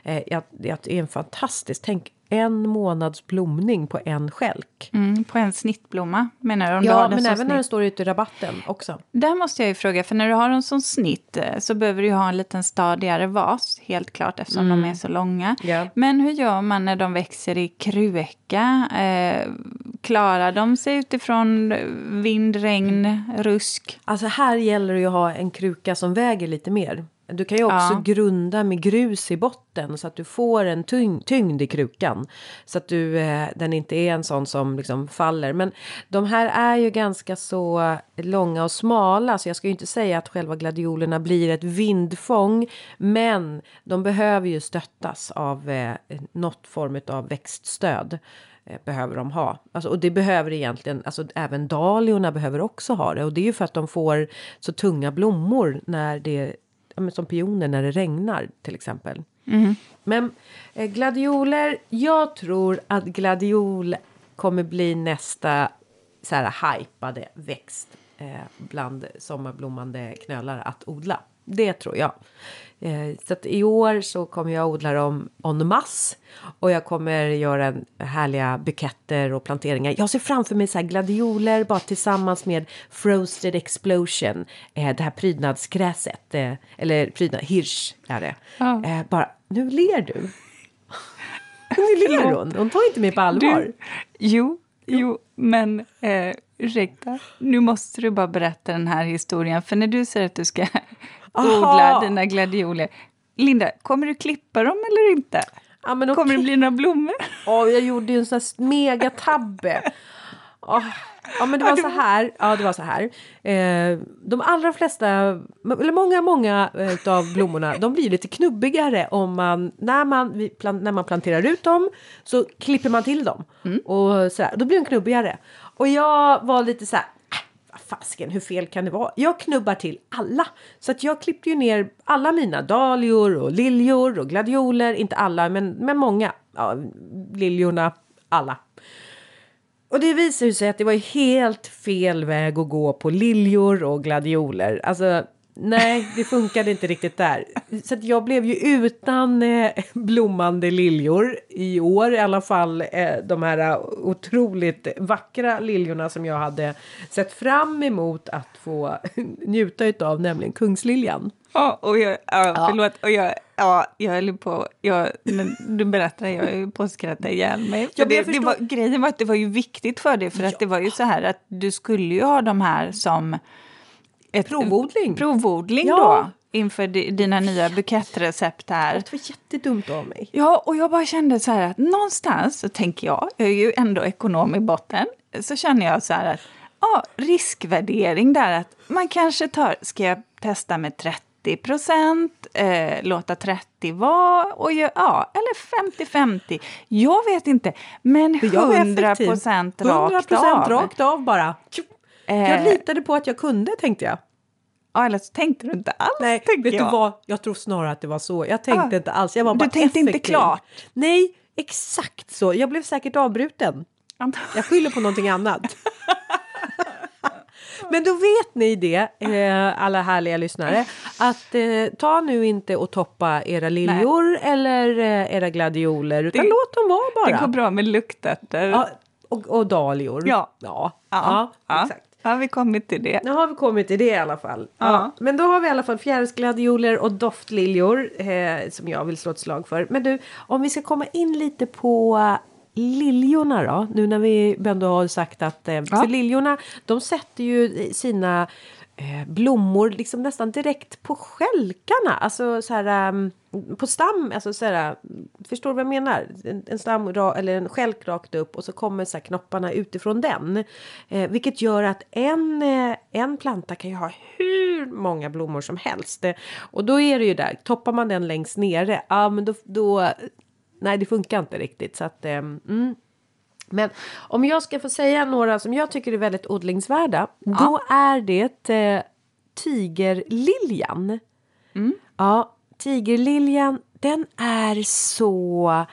A: Eh, jag, jag, det är en fantastisk, tänk en månads blomning på en skälk.
B: Mm, på en snittblomma menar du? Om du
A: Ja,
B: den
A: men även
B: snitt.
A: när den står ute i rabatten också.
B: Där måste jag ju fråga, för när du har dem som snitt eh, så behöver du ju ha en liten stadigare vas, helt klart, eftersom de är så långa.
A: Mm. Ja.
B: Men hur gör man när de växer i kruka? Eh, klarar de sig utifrån vind, regn, rusk?
A: Alltså här gäller det ju att ha en kruka som väger lite mer. Du kan ju också
B: Ja.
A: grunda med grus i botten så att du får en tyng tyngd i krukan. Så att du, eh, den inte är en sån som liksom faller. Men de här är ju ganska så långa och smala så jag ska ju inte säga att själva gladiolerna blir ett vindfång. Men de behöver ju stöttas av eh, något form av växtstöd behöver de ha. Alltså, och det behöver egentligen, alltså även dahliorna behöver också ha det. Och det är ju för att de får så tunga blommor när det, som pioner när det regnar till exempel. Men eh, gladioler, jag tror att gladiol kommer bli nästa så här hypade växt eh, bland sommarblommande knölar att odla. Det tror jag. Eh, så att i år så kommer jag odla dem en masse. Och jag kommer göra en härliga buketter och planteringar. Jag ser framför mig så här gladioler bara tillsammans med Frosted Explosion. Eh, det här prydnadsgräset. Eh, eller prydnad, hirsch är det.
B: Ja.
A: Bara, nu ler du. <laughs> nu ler hon. Hon tar inte mig på allvar.
B: Du, jo, jo, men eh, ursäkta, nu måste du bara berätta den här historien. För när du säger att du ska odla dina gladioler, Linda, kommer du klippa dem eller inte?
A: Ja, men
B: Kommer det bli några blommor?
A: Åh, jag gjorde ju en sån här megatabbe. Åh, Ja men det var så här. Ja det var så här. Eh, de allra flesta, eller många många eh, av blommorna de blir lite knubbigare om man när man, när man planterar ut dem så klipper man till dem. Och så här, då blir de knubbigare. Och jag var lite så här. Fasken, hur fel kan det vara? Jag knubbar till alla. Så att jag klippte ju ner alla mina dahlior och liljor och gladioler. Inte alla, men, men många. Ja, liljorna, alla. Och det visar sig att det var helt fel väg att gå på liljor och gladioler. Alltså, nej, det funkade inte riktigt där. Så att jag blev ju utan eh, blommande liljor i år i alla fall. Eh, de här otroligt vackra liljorna som jag hade sett fram emot att få <laughs> njuta utav, nämligen kungsliljan.
B: Ja, och jag, ja, förlåt, och jag, ja, jag höll på, jag, när du berättade, jag är på att skratta ihjäl mig.
A: Ja,
B: det, det var, grejen var att det var ju viktigt för dig, för att det var ju så här att du skulle ju ha de här som ett,
A: Provodling.
B: provodling
A: Ja.
B: då, inför di, dina nya bukettrecept här.
A: Det var jättedumt av mig.
B: Ja, och jag bara kände så här att någonstans så tänker jag, jag är ju ändå ekonom i botten, så känner jag så här att ja, riskvärdering där att man kanske tar, ska jag testa med 30 procent, eh, låta 30 vara och gö- ja, eller 50-50. Jag vet inte, men
A: För jag var
B: 100
A: effektiv.
B: procent
A: 100%
B: rakt av.
A: rakt av bara. Jag
B: Eh,
A: litade på att jag kunde tänkte jag.
B: Ja, eller så tänkte du inte alls,
A: Nej,
B: tänker
A: vet
B: jag.
A: du vad? Jag tror snarare att det var så. Jag tänkte
B: Ah,
A: inte alls. Jag var
B: du
A: bara
B: tänkte inte
A: effektiv.
B: klart?
A: Nej, exakt så. Jag blev säkert avbruten. Jag skyller på någonting annat. <laughs> Men då vet ni det, eh, alla härliga lyssnare, att eh, ta nu inte och toppa era liljor eller eh, era gladioler, utan
B: Det-
A: låt dem vara
B: Det
A: bara.
B: går bra med luktärtor.
A: Ja, och, och dahlior.
B: Ja.
A: ja.
B: ja,
A: ja, exakt.
B: Har vi kommit till det.
A: Nu har vi kommit till det i alla fall. Ja.
B: Ja.
A: Men då har vi i alla fall fjärilsgladioler och doftliljor eh, som jag vill slå ett slag för. Men du, om vi ska komma in lite på liljorna då, nu när vi ändå har sagt att... Eh,
B: Ja.
A: För liljorna, de sätter ju sina Eh, blommor liksom nästan direkt på skälkarna. Alltså så här um, på stam, alltså så här, förstår du vad jag menar? En, en stam eller en skälk rakt upp och så kommer så här knopparna utifrån den. Eh, vilket gör att en, eh, en planta kan ju ha hur många blommor som helst. Eh, och då är det ju där, toppar man den längst nere, ja men då, då nej det funkar inte riktigt så att ehm, mm. Men om jag ska få säga några som jag tycker är väldigt odlingsvärda, då är det eh, tigerliljan. Ja, tigerliljan, den är så...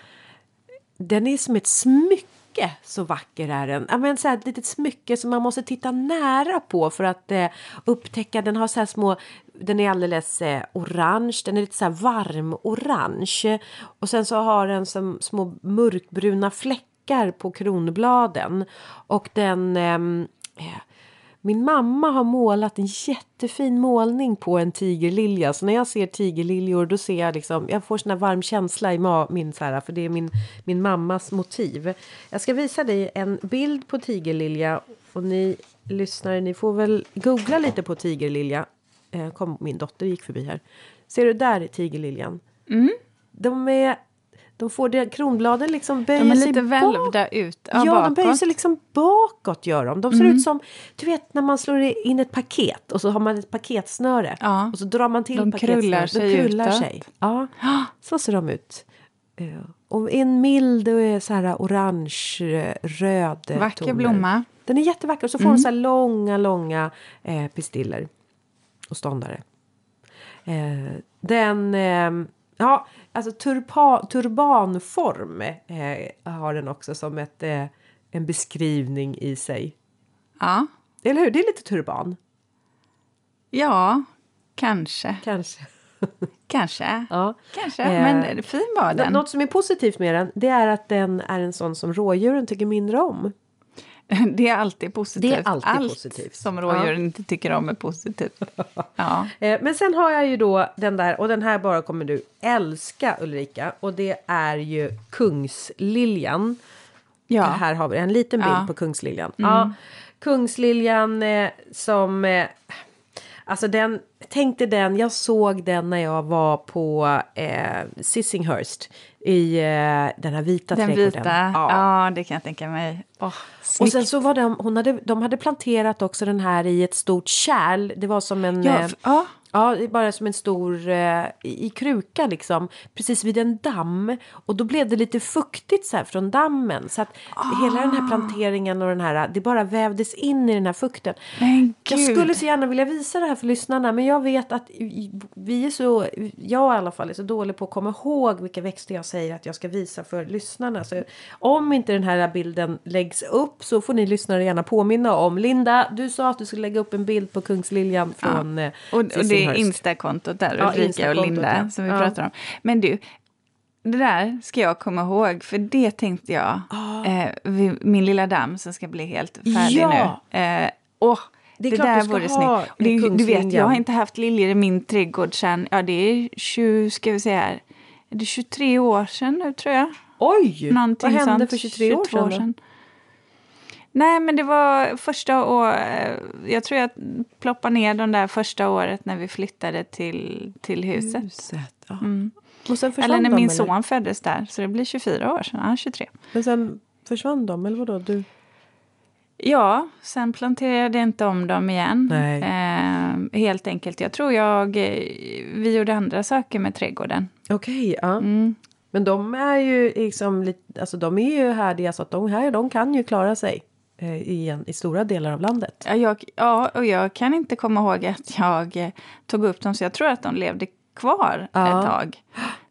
A: Den är som ett smycke, så vacker är den. Ja, men så här, ett litet smycke som man måste titta nära på för att eh, upptäcka. Den har så här små... Den är alldeles eh, orange, den är lite så varm orange. Och sen så har den som små mörkbruna fläckar på kronbladen. Och den... ehm, eh, min mamma har målat en jättefin målning på en tigerlilja. Så när jag ser tigerliljor då ser jag liksom, jag får sån här varm känsla i min så här, för det är min, min mammas motiv. Jag ska visa dig en bild på tigerlilja och ni lyssnare, ni får väl googla lite på tigerlilja. Eh, kom, min dotter gick förbi här. Ser du där tigerliljan? De är de får det, kronbladen liksom böjer
B: De är
A: sig
B: lite välvda ut ja,
A: Ja, de böjer sig liksom bakåt gör de. De ser ut som, du vet när man slår in ett paket och så har man ett paketsnöre.
B: Ja.
A: Och så drar man till
B: De
A: paketsnöret.
B: krullar sig
A: de krullar
B: utåt.
A: sig. Ja, <gasps> så ser de ut. Eh, Och en mild och så här orange, eh, röd eh,
B: Vacker
A: toner.
B: blomma.
A: Den är jättevacker. Och så får de så här långa, långa eh, pistiller och ståndare. Eh, den, eh, ja, alltså turpa, turbanform eh, har den också som ett, eh, en beskrivning i sig.
B: Ja.
A: Eller hur? Det är lite turban,
B: ja, kanske.
A: kanske. <laughs>
B: Kanske.
A: Ja.
B: Kanske,
A: Eh,
B: men fin var den.
A: Något som är positivt med den, det är att den är en sån som rådjuren tycker mindre om. <laughs>
B: Det är alltid positivt.
A: Det är alltid
B: Allt
A: positivt.
B: som rådjuren inte tycker om är positivt. <laughs> Ja.
A: Eh, Men sen har jag ju då den där, och den här bara kommer du älska Ulrika. Och det är ju kungsliljan.
B: Ja.
A: Här har vi en liten bild
B: Ja. Mm.
A: på kungsliljan. Ja, kungsliljan eh, som... Eh, alltså den, tänk dig den, jag såg den när jag var på eh, Sissinghurst. I eh, den här vita
B: Den
A: trädgården.
B: vita, ja. det kan jag tänka mig. Oh,
A: Och sen så var de, hon hade, de hade planterat också den här i ett stort kärl. Det var som en...
B: ja,
A: eh,
B: ja,
A: Ja, det är bara som en stor eh, i i kruka liksom. Precis vid en damm. Och då blev det lite fuktigt så här från dammen. Så att hela den
B: Ah.
A: här planteringen och den här, det bara vävdes in i den här fukten.
B: men
A: Jag
B: gud.
A: skulle så gärna vilja visa det här för lyssnarna. Men jag vet att vi är så, jag i alla fall är så dålig på att komma ihåg vilka växter jag säger att jag ska visa för lyssnarna. Så om inte den här bilden läggs upp så får ni lyssnare gärna påminna om. Linda, du sa att du skulle lägga upp en bild på kungsliljan från eh,
B: Och, och det är
A: Sissinghurst.
B: Instakontot där,
A: Ja,
B: Ulrika och
A: Instakontot,
B: Linda,
A: ja.
B: som vi pratar om. Men du, det där ska jag komma ihåg, för det tänkte jag. Eh, vid min lilla damm som ska bli helt färdig
A: Ja.
B: nu. Eh, åh,
A: Det är
B: det, där
A: du
B: vore snyggt. Och det, är ju- du vet, jag har inte haft liljor i min trädgård sedan, ja det är 20, ska vi säga här, är det 23 år sedan nu tror jag.
A: Oj!
B: Någonting
A: vad hände för 23 år
B: 22
A: sedan?
B: Nej, men det var första året. Jag tror jag ploppade ner de där första året när vi flyttade till, till huset.
A: Huset, ja. Och sen
B: Eller när
A: de,
B: min
A: eller?
B: son föddes där, så det blir 24 år sedan. Ja, 23.
A: Men sen försvann de, eller vadå? Du...
B: Ja, sen planterade jag inte om dem igen.
A: Nej.
B: Eh, helt enkelt. Jag tror jag... Vi gjorde andra saker med trädgården.
A: Okej, ja.
B: Mm.
A: Men de är ju liksom alltså de är ju härdiga så att de här, de kan ju klara sig i, en, i stora delar av landet.
B: Ja, jag, ja, och jag kan inte komma ihåg att jag eh, tog upp dem, så jag tror att de levde kvar
A: Ja.
B: ett tag.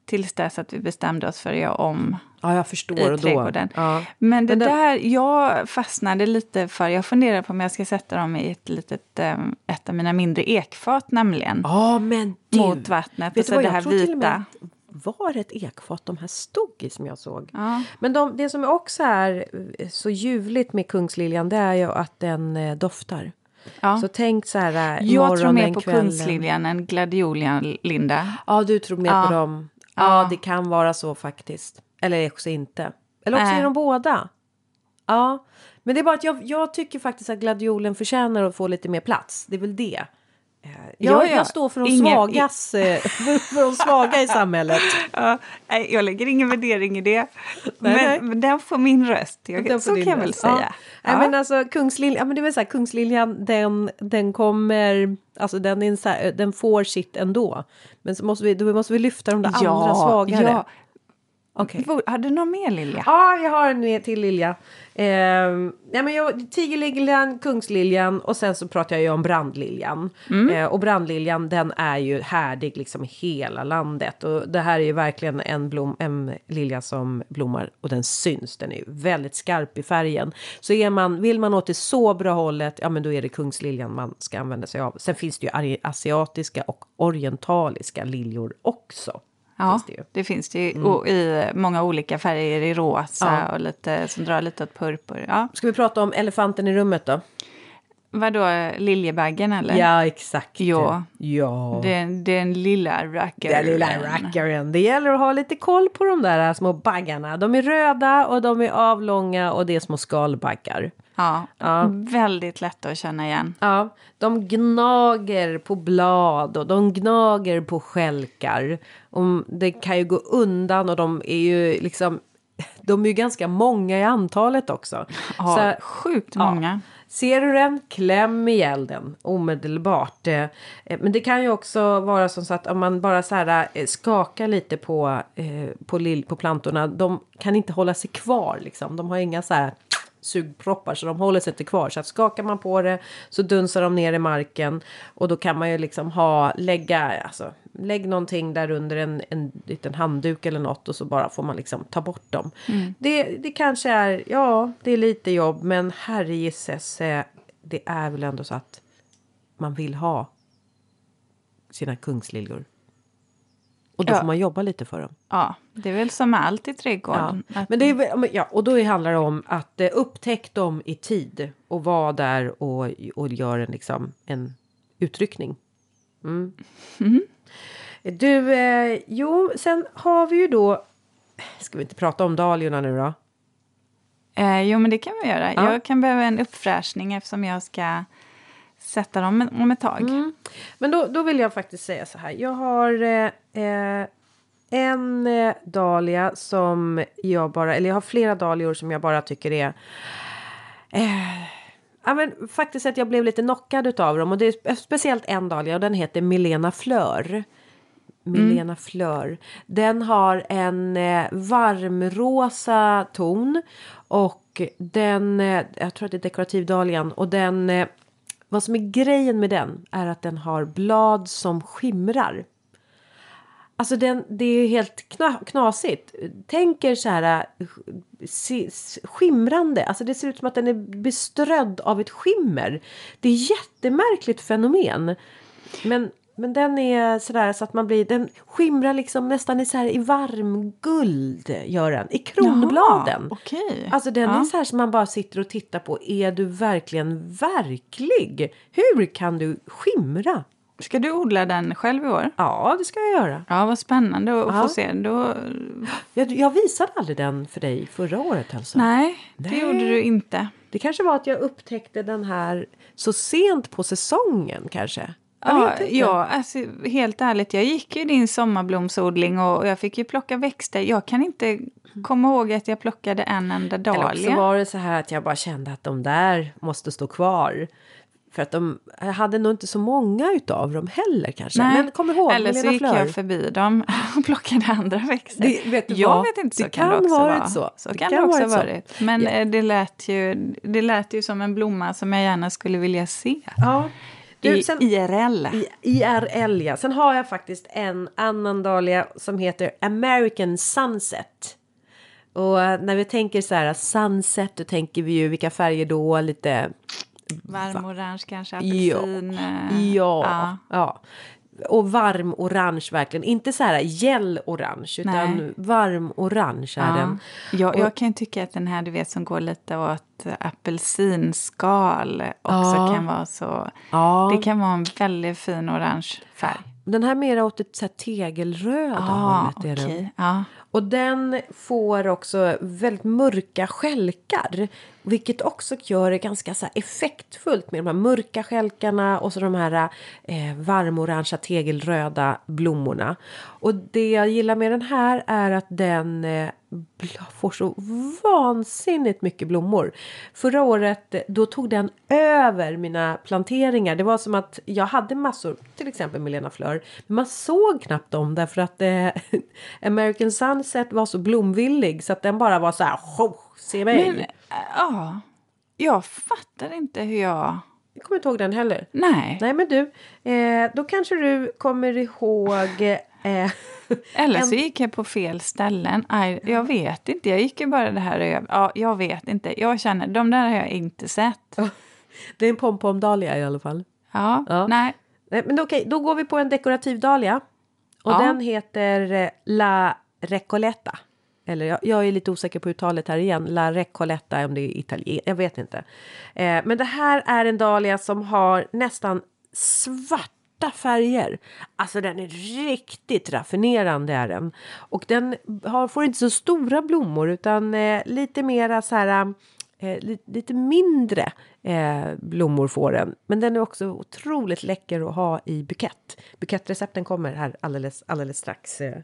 B: Tills dess att vi bestämde oss för att göra om
A: Ja, jag förstår.
B: i trädgården.
A: Ja.
B: Men det
A: Men den-
B: där, jag fastnade lite för, jag funderar på om jag ska sätta dem i ett litet, eh, ett av mina mindre ekfat nämligen.
A: ja, men du!
B: Mot vattnet.
A: Vet
B: Och så det här
A: med
B: vita.
A: Var ett ekfat de här stod i som jag såg.
B: Ja.
A: Men de, det som också är eh, så ljuvligt med kungsliljan det är ju att den eh, doftar.
B: Ja.
A: Så tänk så här eh,
B: jag tror mer på
A: kvällen.
B: kungsliljan än gladiolian, Linda.
A: Ja, du tror mer
B: Ja.
A: på dem. Ja,
B: Ja.
A: det kan vara så faktiskt. Eller också inte. Eller också
B: Nej.
A: är de båda. Ja, men det är bara att jag, jag tycker faktiskt att gladiolen förtjänar att få lite mer plats. Det är väl det. Eh, Jag,
B: Ja, ja.
A: jag står för de,
B: Ingen-
A: svagas, eh, <laughs> för, de svaga i samhället.
B: Ja, nej, jag lägger ingen värdering i det.
A: Nej,
B: men,
A: nej.
B: men den får min röst. Jag,
A: Den
B: så kan jag väl säga.
A: Ja. Nej, men alltså kungsliljan, ja, men det så här, kungsliljan den, den kommer, alltså den, här, den får sitt ändå. Men så måste vi, då måste vi lyfta de där andra svagare.
B: Vår- Har du någon mer Lilja?
A: Ja, jag har en mer till lilja. Ehm, ja, men jag, tigerliljan, kungsliljan och sen så pratar jag ju om brandliljan. Eh, och brandliljan den är ju härdig liksom i hela landet. Och det här är ju verkligen en, blom, en lilja som blommar och den syns. Den är ju väldigt skarp i färgen. Så är man, vill man åt det så bra hållet, ja men då är det kungsliljan man ska använda sig av. Sen finns det ju asiatiska och orientaliska liljor också.
B: Ja,
A: det
B: det finns det ju. Och i många olika färger, i rosa
A: Mm. Ja.
B: och lite som drar lite åt purpur. Ja.
A: Ska vi prata om elefanten i rummet då?
B: Vadå, liljebaggen eller?
A: Ja, exakt.
B: Ja.
A: Ja.
B: Den, den lilla rackaren.
A: Den lilla rackaren. Det gäller att ha lite koll på de där små baggarna. De är röda och de är avlånga och det är små skalbaggar.
B: Ja, väldigt lätt att känna igen.
A: Ja, de gnager på blad och de gnager på skälkar. Och det kan ju gå undan och de är ju liksom... De är ju ganska många i antalet också.
B: Ja,
A: Så-
B: sjukt
A: Ja.
B: många.
A: Ser du den, kläm ihjäl den omedelbart. Eh, eh, Men det kan ju också vara som så att om man bara så här eh, skakar lite på, på, lill, på plantorna. De kan inte hålla sig kvar liksom. De har inga så här sugproppar så de håller sig inte kvar. Så att skakar man på det så dunsar de ner i marken. Och då kan man ju liksom ha, lägga, alltså lägg någonting där under en, en liten handduk eller något och så bara får man liksom ta bort dem. Det, det kanske är, ja, det är lite jobb men herregisses, eh, det är väl ändå så att man vill ha sina kungsliljor Och då
B: Ja.
A: får man jobba lite för dem.
B: Ja, det är väl som allt i
A: Ja.
B: trädgården. Att-
A: Men det är, ja, och då handlar det om att eh, upptäck dem i tid och var där och, och gör en, liksom, en utryckning. Mm. Du, eh, jo, sen har vi ju då... Ska vi inte prata om dahliorna nu då?
B: Eh, jo, men det kan vi göra.
A: Ja.
B: Jag kan behöva en uppfräschning eftersom jag ska sätta dem om ett tag.
A: Mm. Men då, då vill jag faktiskt säga så här. Jag har eh, eh, en eh, dahlia som jag bara, eller jag har flera dahlior som jag bara tycker är eh, Ja, men faktiskt att jag blev lite knockad utav dem och det är speciellt en dahlia och den heter Milena Flör. Milena Flör. Den har en eh, varmrosa ton och den, eh, jag tror att det är dekorativ dahlian och den, eh, vad som är grejen med den är att den har blad som skimrar. Alltså den, det är ju helt kna, knasigt. Tänker så här skimrande. Alltså det ser ut som att den är beströdd av ett skimmer. Det är ett jättemärkligt fenomen. Men, men den är sådär så att man blir, den skimrar liksom nästan i så här i varmguld gör den. I kronbladen.
B: Jaha, Okej.
A: Alltså den
B: Ja.
A: är så här som man bara sitter och tittar på. Är du verkligen verklig? Hur kan du skimra?
B: Ska du odla den själv i år?
A: Ja, det ska jag göra.
B: Ja, vad spännande att
A: Ja.
B: få se. Då...
A: Jag, jag visade aldrig den för dig förra året alltså.
B: Nej, det
A: Nej.
B: gjorde du inte.
A: Det kanske var att jag upptäckte den här så sent på säsongen kanske.
B: Ja, ja alltså, helt ärligt, jag gick ju i din sommarblomsodling och jag fick ju plocka växter. Jag kan inte komma ihåg att jag plockade en enda
A: Eller också
B: dahlia.
A: var det så här att jag bara kände att de där måste stå kvar. För att de hade nog inte så många utav dem heller kanske.
B: Nej,
A: Men kom ihåg,
B: Eller så gick
A: Flör.
B: jag förbi dem <laughs> och plockade andra växter.
A: Det- vet
B: jag
A: vad?
B: vet inte, så
A: Det
B: kan, det också vara.
A: så.
B: Så
A: Det
B: kan
A: kan
B: det också
A: varit så.
B: Men
A: Ja.
B: eh, det, lät ju, det lät ju som en blomma som jag gärna skulle vilja se.
A: Ja. Du, sen,
B: IRL.
A: I, IRL ja. Sen har jag faktiskt en annan dahlia som heter American Sunset. Och eh, när vi tänker så här sunset då tänker vi ju vilka färger då? Lite
B: Varm orange kanske,
A: Ja.
B: apelsin. eh,
A: Ja, ja. Och varm orange verkligen. Inte så här gel-orange utan
B: Nej.
A: varm orange är
B: Ja.
A: den.
B: Jag,
A: Och-
B: jag kan tycka att den här du vet som går lite åt apelsinskal också
A: Ja.
B: kan vara så.
A: Ja.
B: Det kan vara en väldigt fin orange färg.
A: Den här mera åt ett så här tegelröda
B: Ah,
A: hållet är den.
B: okej. Ja.
A: Och den får också väldigt mörka skälkar. Vilket också gör det ganska så här effektfullt med de här mörka skälkarna och så de här eh, varmorangea tegelröda blommorna. Och det jag gillar med den här är att den eh, får så vansinnigt mycket blommor. Förra året eh, då tog den över mina planteringar. Det var som att jag hade massor, till exempel Milena Flör. Men man såg knappt dem därför att eh, <laughs> American Sunset var så blomvillig så att den bara var så här, "Ho, se mig.
B: Men, äh, ja, jag fattar inte hur jag...
A: Jag kommer inte ihåg den heller.
B: Nej.
A: Nej men du, eh, då kanske du kommer ihåg eh, <laughs>
B: Eller så gick jag på fel ställen. Aj, jag vet inte. Jag gick ju bara det här över. Ja, jag vet inte. Jag känner, de där har jag inte sett.
A: Det är en pompomdahlia i alla fall.
B: Ja,
A: Ja.
B: nej.
A: Men okej, då går vi på en dekorativ dahlia. Och
B: Ja.
A: den heter eh, La Recoleta. Eller jag, jag är lite osäker på uttalet här igen. La Recoleta om det är italien. Jag vet inte. Eh, men det här är en dahlia som har nästan svarta färger. Alltså den är riktigt raffinerande är den. Och den har, får inte så stora blommor utan eh, lite mera så här eh, lite, lite mindre eh, blommor får den. Men den är också otroligt läcker att ha i bukett. Bukettrecepten kommer här alldeles, alldeles strax. Eh.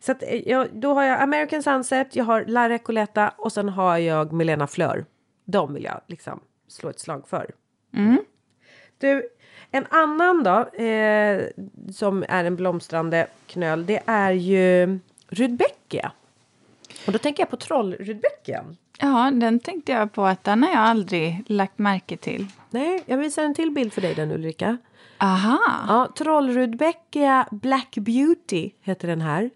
A: Så att, eh, jag, då har jag American Sunset, jag har La Recoleta och sen har jag Milena Flör. De vill jag liksom slå ett slag för.
B: Mm.
A: Du, en annan då, eh, som är en blomstrande knöl, det är ju Rudbeckia. Och då tänker jag på trollrudbeckian.
B: Ja, den tänkte jag på att den har jag aldrig lagt märke till.
A: Nej, jag visar en till bild för dig den Ulrika.
B: Aha!
A: Ja, Trollrudbeckia Black Beauty heter den här.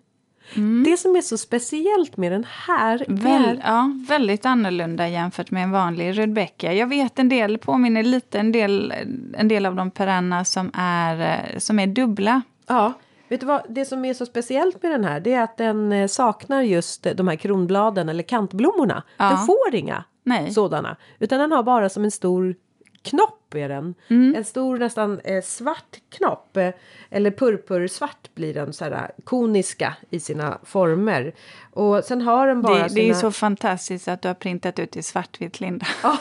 A: Det som är så speciellt med den här
B: Väl,
A: är...
B: ja, väldigt annorlunda jämfört med en vanlig rudbeckia. Jag vet en del, påminner lite en del, en del av de perenna som är, eh, som är dubbla.
A: Ja, Vet du vad, det som är så speciellt med den här det är att den eh, saknar just de här kronbladen eller kantblommorna.
B: Ja.
A: Den får inga
B: Nej.
A: sådana. Utan den har bara som en stor knopp är den.
B: Mm.
A: En stor nästan eh, svart knopp. Eh, eller purpursvart blir den så här eh, koniska i sina former. Och sen har den bara
B: Det, det är
A: sina...
B: så fantastiskt att du har printat ut i svartvitt, Linda.
A: Ja,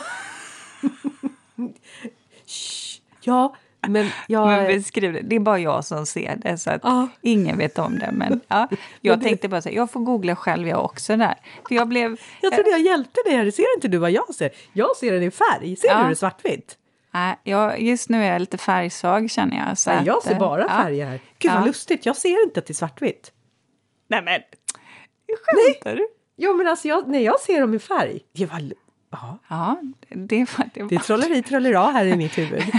A: <laughs> men jag...
B: Men beskriv det. det är bara jag som ser det, så att
A: Ja.
B: ingen vet om det. Men ja, jag tänkte bara säga, jag får googla själv jag också där. För jag blev...
A: Jag trodde jag hjälpte dig här. Ser inte du vad jag ser? Jag ser den i färg. Ser
B: Ja.
A: du det svartvitt?
B: Nej, jag, just nu är jag lite färgsvag känner jag. Så
A: Nej, jag
B: att,
A: ser
B: eh,
A: bara
B: ja.
A: färger här. Gud vad
B: Ja.
A: lustigt. Jag ser inte till svartvitt.
B: Nej men, skämtar du?
A: Jo men alltså jag, nej, jag ser dem i färg. Det var... Ja,
B: Ja, det var... Det
A: det är
B: var
A: trolleri trollera här i mitt huvud. <laughs>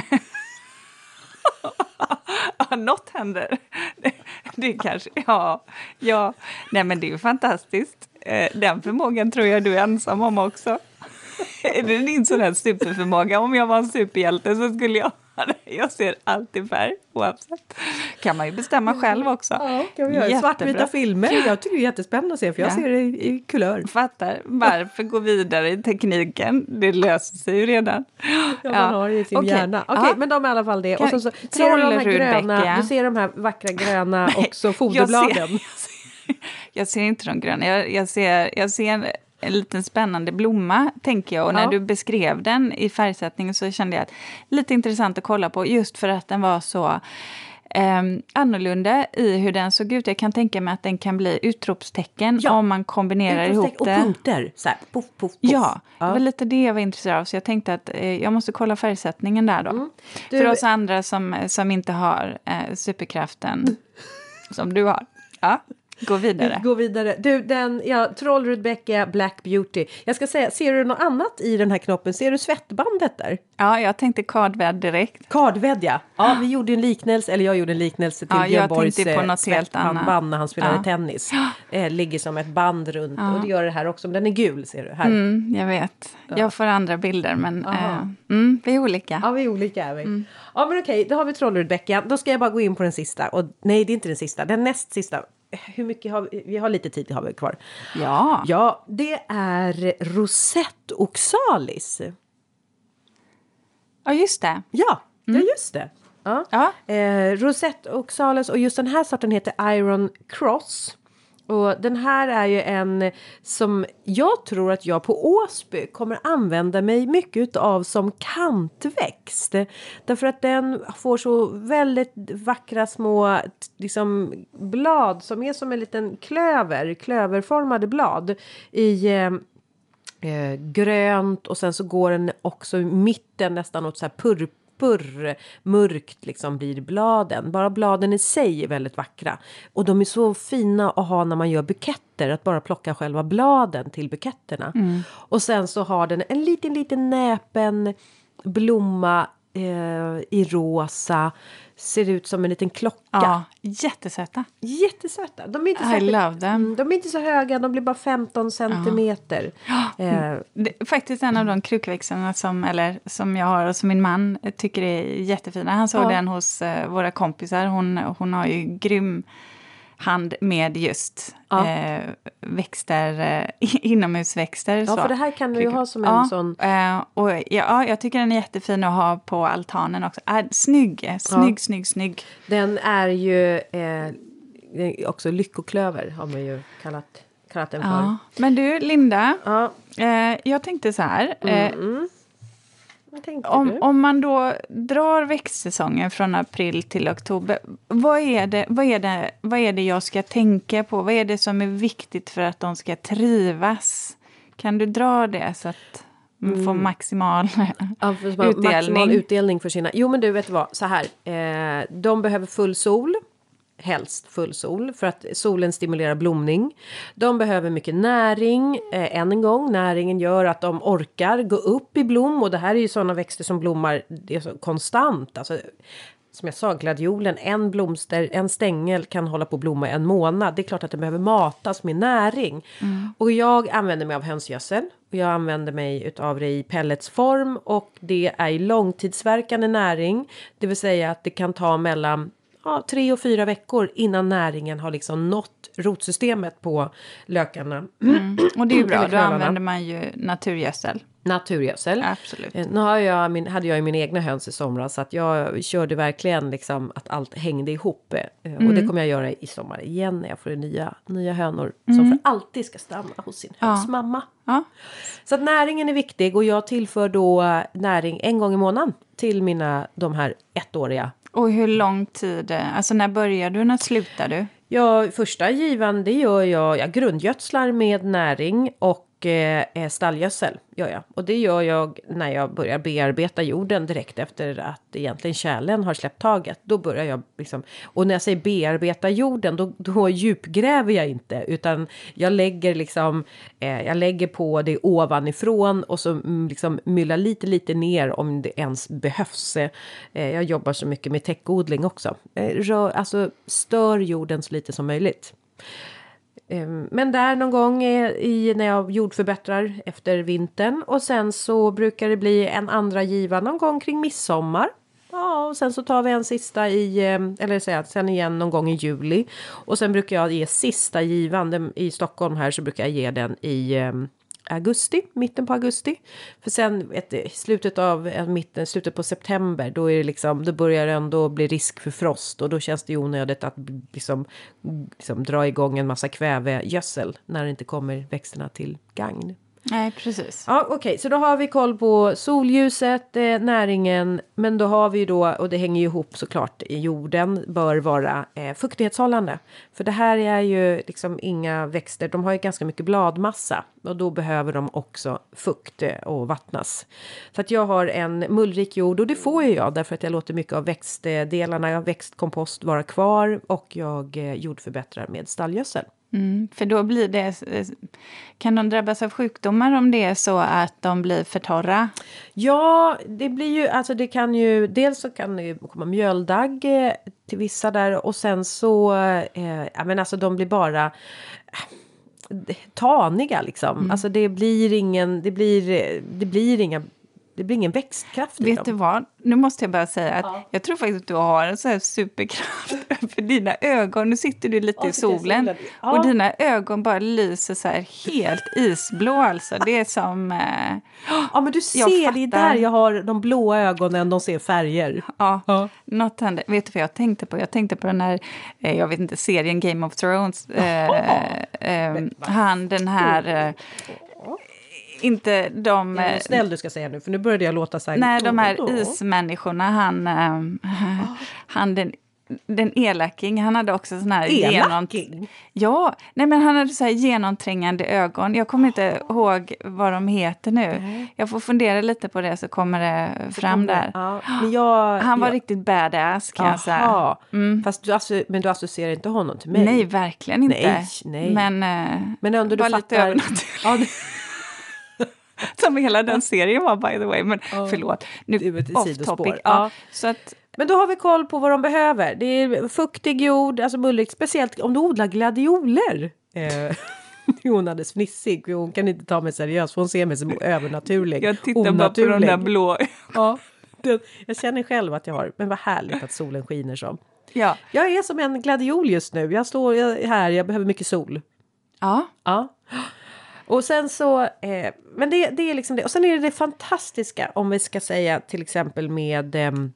A: <laughs>
B: ja, något händer. <laughs> Det, det kanske... Ja, ja. Nej men det är ju fantastiskt. Eh, den förmågan tror jag du är ensam om också. <laughs> Är det din sån här superförmåga? Om jag var en superhjälte så skulle jag. <laughs> Jag ser alltid färg oavsett. Kan man ju bestämma själv också.
A: Ja, kan vi göra.
B: Jättebra.
A: Svartvita filmer. Jag tycker det är jättespännande att se för jag
B: Ja.
A: ser det i, i kulör.
B: Fattar. Varför gå vidare i tekniken? Det löser sig ju redan.
A: Ja, man har det i sin
B: okej.
A: hjärna. Okej,
B: Ja.
A: men de är i alla fall det. Och
B: Kan-
A: sen så ser du de här gröna, du ser de här vackra gröna också
B: Jag
A: foderbladen. <laughs>
B: ser, jag ser inte de gröna. Jag, jag, ser, jag ser en, en liten spännande blomma, tänker jag. Och när
A: Ja.
B: du beskrev den i färgsättningen så kände jag att lite intressant att kolla på just för att den var så eh, annorlunda i hur den såg ut. Jag kan tänka mig att den kan bli utropstecken
A: Ja.
B: om man kombinerar ihop det.
A: Och punkter. Så här, puff, puff, puff.
B: Ja, det
A: Ja.
B: var lite det jag var intresserad av. Så jag tänkte att eh, jag måste kolla färgsättningen där då.
A: Mm. Du-
B: För oss andra som, som inte har eh, superkraften <laughs> som du har. Ja, gå vidare.
A: Gå vidare. Du, den, ja, Trollrudbecka Black Beauty. Jag ska säga, ser du något annat i den här knoppen? Ser du svettbandet där?
B: Ja, jag tänkte kardvädd direkt.
A: Kardvädd ja. vi gjorde en liknelse, eller jag gjorde en liknelse till
B: Ja,
A: Björn Borgs eh, svettband när han spelade
B: Ja.
A: tennis. Eh, ligger som ett band runt och det gör det här också. Men den är gul ser du här.
B: Mm, jag vet. Jag får andra bilder, men eh, mm, vi är olika.
A: Ja, vi är olika är vi.
B: Mm.
A: Ja, men okej, då har vi Trollrudbecka. Då ska jag bara gå in på den sista. Och, nej, det är inte den sista. Den näst sista. Hur mycket har vi? Vi har lite tid har vi kvar.
B: Ja.
A: Ja, det är Rosette Oxalis.
B: ja, just det.
A: Ja,
B: Mm.
A: ja just det. Ja.
B: Ja.
A: Eh, Rosette Oxalis och just den här sorten heter Iron Cross. Och den här är ju en som jag tror att jag på Åsby kommer använda mig mycket av som kantväxt. Därför att den får så väldigt vackra små liksom, blad som är som en liten klöver, klöverformade blad i eh, eh, grönt och sen så går den också i mitten nästan åt så här purpur mörkt liksom blir bladen. Bara bladen i sig är väldigt vackra. Och de är så fina att ha när man gör buketter. Att bara plocka själva bladen till buketterna. Och sen så har den en liten, liten näpen blomma eh, i rosa. Ser ut som en liten klocka.
B: Ja, jättesöta.
A: Jättesöta. De är inte
B: I
A: särskilt-. Mm, De är inte så höga, de blir bara 15 centimeter. Eh,
B: Det är faktiskt en av de krukväxterna som, eller, som jag har och som min man tycker är jättefina. Han såg
A: Ja.
B: den hos eh, våra kompisar. Hon, hon har ju grym hand med just
A: Ja.
B: eh, växter, eh, <laughs> inomhusväxter.
A: Ja,
B: så.
A: för det här kan du ju ha som en
B: ja,
A: sån-
B: Eh, och ja, ja, jag tycker den är jättefin att ha på altanen också. Äh, snygg, snygg, snygg, snygg.
A: Den är ju eh, också lyckoklöver har man ju kallat, kallat den för.
B: Ja. Men du, Linda,
A: Ja,
B: eh, jag tänkte så här.
A: Vad tänkte
B: Om, om man då drar växtsäsongen från april till oktober, vad är, det, vad, är det, vad är det jag ska tänka på? Vad är det som är viktigt för att de ska trivas? Kan du dra det så att man får maximal
A: Ja,
B: utdelning?
A: Maximal utdelning för sina... Jo men du vet vad, så här. Eh, de behöver full sol. Helst full sol för att solen stimulerar blomning. De behöver mycket näring. Eh, än en gång, näringen gör att de orkar gå upp i blom. Och det här är ju sådana växter som blommar konstant. Alltså, som jag sa, gladiolen, en blomster, en stängel kan hålla på att blomma en månad. Det är klart att den behöver matas med näring. Och jag använder mig av hönsgödsel. Och jag använder mig utav det i pelletsform och det är långtidsverkande näring. Det vill säga att det kan ta mellan ja, tre och fyra veckor innan näringen har liksom nått rotsystemet på lökarna.
B: Mm. Och det är ju <clears throat> bra, då använder man ju naturgödsel.
A: Naturgödsel.
B: Absolut.
A: Eh, Nu har jag min, hade jag ju min egna höns i somras så att jag körde verkligen liksom att allt hängde ihop. eh, Och
B: Mm.
A: det kommer jag göra i sommar igen när jag får nya, nya hönor som för alltid ska stanna hos sin hönsmamma.
B: Ja.
A: Så att näringen är viktig och jag tillför då näring en gång i månaden till mina de här ettåriga.
B: Och hur lång tid, eh, alltså när börjar du, när slutar du?
A: Ja, första givan det gör jag, jag grundgödslar med näring och Eh, eh, stallgödsel gör jag. Och det gör jag när jag börjar bearbeta jorden direkt efter att egentligen kärlen har släppt taget. Då börjar jag liksom, och när jag säger bearbeta jorden då, då djupgräver jag inte utan jag lägger liksom, eh, jag lägger på det ovanifrån och så mm, liksom myllar lite lite ner om det ens behövs. Eh, jag jobbar så mycket med täckodling också. Eh, rör, alltså stör jorden så lite som möjligt. Ehm, men där någon gång i, när jag jordförbättrar efter vintern och sen så brukar det bli en andra giva någon gång kring midsommar. Ja, och sen så tar vi en sista i, ehm, eller säga att sen igen någon gång i juli. Och sen brukar jag ge sista givan i Stockholm här så brukar jag ge den i ehm, augusti, mitten på augusti. För sen ett, slutet av eh, mitten, slutet på september, då är det liksom, då börjar det ändå bli risk för frost och då känns det ju onödigt att liksom, liksom dra igång en massa kvävegödsel när det inte kommer växterna till gagn.
B: Nej, precis.
A: Ja, okej, så då har vi koll på solljuset, eh, näringen, men då har vi ju då, och det hänger ju ihop såklart, i jorden bör vara eh, fuktighetshållande. För det här är ju liksom inga växter, de har ju ganska mycket bladmassa och då behöver de också fukt eh, och vattnas. Så att jag har en mullrik jord och det får ju jag därför att jag låter mycket av växtdelarna, växtkompost vara kvar och jag eh, jordförbättrar med stallgödsel.
B: Mm, för då blir det... Kan de drabbas av sjukdomar om det är så att de blir för torra?
A: Ja, det blir ju, alltså det kan ju, dels så kan det ju komma mjöldagg eh, till vissa där och sen så, eh, ja men alltså de blir bara eh, taniga liksom. Alltså det blir ingen, det blir, eh, det blir inga, det blir ingen växtkraft
B: Vet du vad? Nu måste jag bara säga att jag tror faktiskt att du har en sån här superkraft <laughs> för dina ögon. Nu sitter du lite
A: Ja,
B: i solen.
A: Ja.
B: och dina ögon bara lyser så här helt isblå alltså. Det är som... Eh,
A: Ja men du ser, det är där jag har de blåa ögonen, de ser färger.
B: Ja,
A: Ja.
B: något händer. Vet du vad jag tänkte på? Jag tänkte på den här, eh, jag vet inte, serien Game of Thrones. Eh, eh, han den här, eh, inte de...
A: Är
B: eh,
A: du snäll du ska säga nu för nu började jag låta så här.
B: Nej, de här ismänniskorna, han, eh, <laughs> han den, den elaking, han hade också sån här...
A: Elaking?
B: Ja, nej men han hade så här genomträngande ögon. Jag kommer inte ihåg vad de heter nu. Jag får fundera lite på det så kommer det fram där.
A: Ja, jag,
B: Han var
A: jag,
B: riktigt badass kan jag säga.
A: Jaha. Fast du, men du associerar inte honom till mig?
B: Nej, verkligen inte.
A: Nej, nej.
B: Men, eh,
A: Men ändå du
B: var lite
A: fattar.
B: övernaturligt.
A: Ja, det- <laughs> <laughs>
B: Som hela den serien var by the way. Men förlåt, nu off topic.
A: Ja.
B: Så att,
A: men då har vi koll på vad de behöver. Det är fuktig jord, alltså mullrigt, speciellt om du odlar gladioler. Eh, <laughs> hon alldeles fnissig, hon kan inte ta mig seriöst, för hon ser mig som övernaturlig.
B: jag tittar bara på de
A: onaturlig.
B: där blå...
A: Ja, det, jag känner själv att jag har, men vad härligt att solen skiner så.
B: Ja.
A: Jag är som en gladiol just nu, jag står här, jag behöver mycket sol.
B: ja.
A: Ja. Och sen så, eh, men det, det är liksom det. Och sen är det det fantastiska om vi ska säga till exempel med ehm,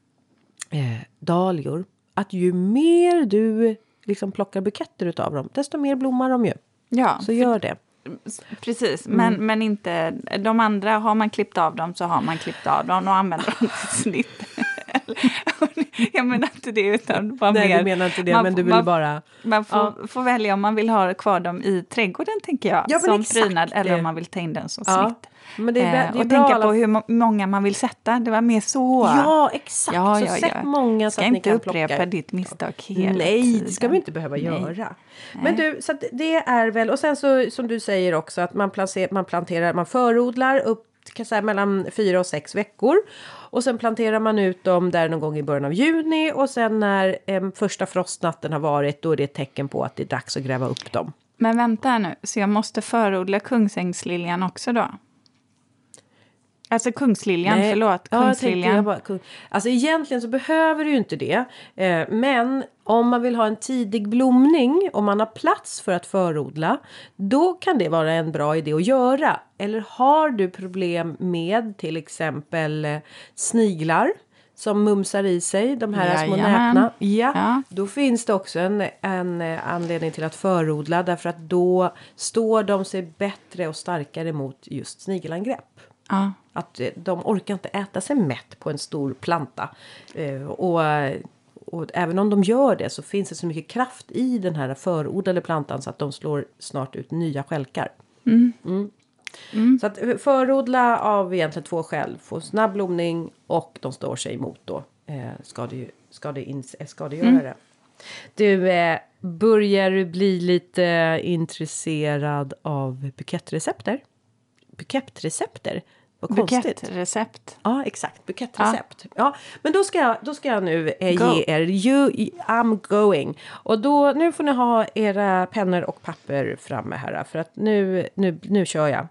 A: eh, dahlior. Att ju mer du liksom plockar buketter utav dem, desto mer blommar de ju.
B: ja.
A: Så gör det.
B: Precis, men,
A: Mm.
B: men inte... De andra, har man klippt av dem så har man klippt av dem och använder dem till <laughs> snitt. <laughs> jag menar inte det, utan bara
A: Nej,
B: mer...
A: du menar inte det,
B: man
A: men du vill
B: man,
A: bara...
B: Man får, får välja om man vill ha kvar dem i trädgården, tänker jag,
A: Ja,
B: som
A: exakt.
B: prydnad, eller om man vill ta in den som
A: Ja,
B: snitt.
A: Men det är,
B: Eh,
A: det är
B: och
A: bra
B: tänka
A: alla-
B: på hur må- många man vill sätta, det var mer så.
A: Ja, exakt.
B: Ja,
A: så
B: ja,
A: sätt
B: ja.
A: många så
B: Ska
A: att ni
B: inte
A: kan
B: upprepa
A: plocka.
B: ditt misstag hela
A: Nej,
B: tiden.
A: det ska vi inte behöva
B: Nej.
A: göra. Men du, så det är väl, och sen så som du säger också att man, planter, man planterar, man förodlar upp säga, mellan fyra och sex veckor. Och sen planterar man ut dem där någon gång i början av juni och sen när eh, första frostnatten har varit då är det ett tecken på att det är dags att gräva upp dem.
B: Men vänta här nu, så jag måste förodla kungsängsliljan också då? Alltså kungsliljan,
A: Nej.
B: förlåt.
A: Ja,
B: Kungsliljan.
A: jag bara, kung. Alltså egentligen så behöver du ju inte det. Eh, men om man vill ha en tidig blomning, om man har plats för att förodla, då kan det vara en bra idé att göra. Eller har du problem med till exempel eh, sniglar som mumsar i sig de här små
B: Jajamän.
A: näpna. Ja,
B: Ja.
A: då finns det också en, en eh, anledning till att förodla därför att då står de sig bättre och starkare mot just snigelangrepp.
B: Ja.
A: Att eh, de orkar inte äta sig mätt på en stor planta. Eh, och, och även om de gör det så finns det så mycket kraft i den här förodlade plantan så att de slår snart ut nya stjälkar. Mm. Så att eh, förodla av egentligen två skäl. Få snabb blomning och de står sig emot då eh, skade, skade, skadegörare. Du, eh, börjar du bli lite intresserad av bukettrecepter? Bukettrecepter? Vad konstigt.
B: Bukettrecept.
A: Ja, exakt. Bukettrecept. Ja. men då ska jag, då ska jag nu eh,
B: Go.
A: ge er you, I'm going. Och då, nu får ni ha era pennor och papper framme här. För att nu, nu, nu kör jag.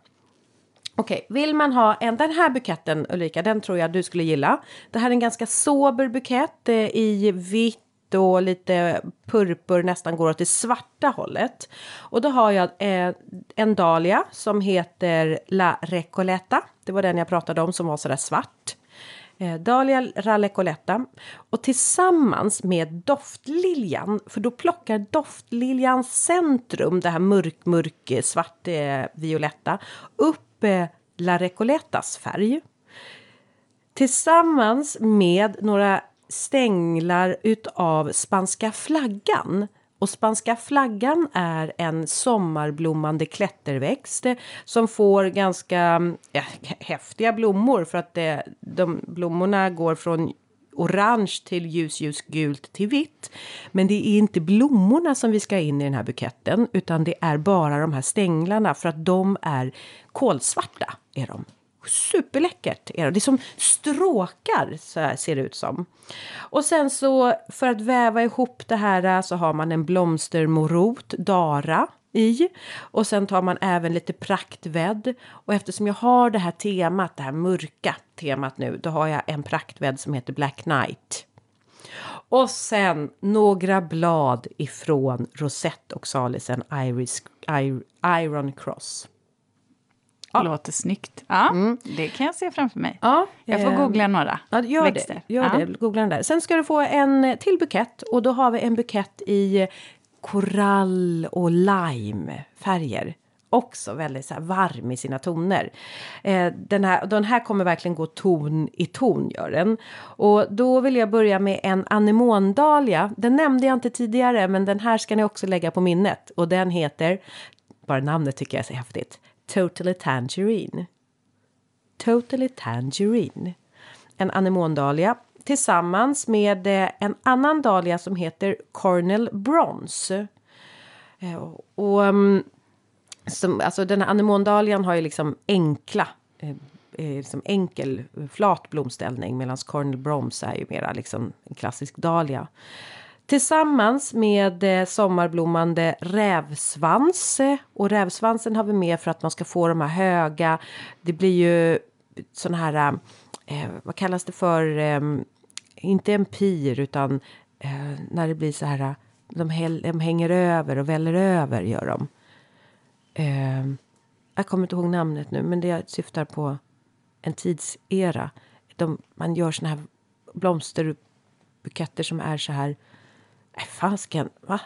A: Okej, vill man ha en, den här buketten Ulrika, den tror jag du skulle gilla. Det här är en ganska sober bukett eh, i vitt och lite purpur, nästan går åt det svarta hållet. Och då har jag eh, en dahlia som heter La Recoleta. Det var den jag pratade om som var sådär svart. Eh, Dahlia Ralecoletta. Och tillsammans med doftliljan, för då plockar doftliljans centrum, det här mörk, mörk, eh, svart, eh, violetta, upp eh, La Recoletas färg. Tillsammans med några stänglar utav spanska flaggan. Och spanska flaggan är en sommarblommande klätterväxt som får ganska ja, häftiga blommor för att det, de blommorna går från orange till ljus, ljus gult till vitt. Men det är inte blommorna som vi ska in i den här buketten utan det är bara de här stänglarna för att de är kolsvarta. Är de. Superläckert är det. Det är som stråkar så här ser det ut som. Och sen så för att väva ihop det här så har man en blomstermorot, dara i. Och sen tar man även lite praktvädd. Och eftersom jag har det här temat, det här mörka temat nu, då har jag en praktvädd som heter Black Knight. Och sen några blad ifrån Rosette och salisen Iris, Iron Cross.
B: Låter snyggt. Ja, det kan jag se framför mig.
A: Ja,
B: Jag får
A: eh,
B: googla några
A: Ja, gör
B: växter.
A: det. Gör
B: ja.
A: det. Googla den där. Sen ska du få en till bukett och då har vi en bukett i korall och lime-färger. Också väldigt så varm i sina toner. Eh, den, här, den här kommer verkligen gå ton i ton, gör den. Och då vill jag börja med en anemondalia. Den nämnde jag inte tidigare, men den här ska ni också lägga på minnet. Och den heter, bara namnet tycker jag är så häftigt, Totally Tangerine. Totally Tangerine. En anemondalia tillsammans med eh, en annan dahlia som heter Cornel Bronze. Eh, och ehm, som, alltså den här anemondalian har ju liksom enkla eh, liksom enkel flat blomställning medan Cornel Bronze är ju mera liksom en klassisk dahlia. Tillsammans med eh, sommarblommande rävsvans. Och rävsvansen har vi med för att man ska få de här höga. Det blir ju såna här, eh, vad kallas det för, eh, inte en pir utan eh, när det blir så här, de, häl, de hänger över och väller över gör de. Eh, jag kommer inte ihåg namnet nu men det syftar på en tidsera. De, man gör såna här blomsterbuketter som är så här Nej, fasken, va?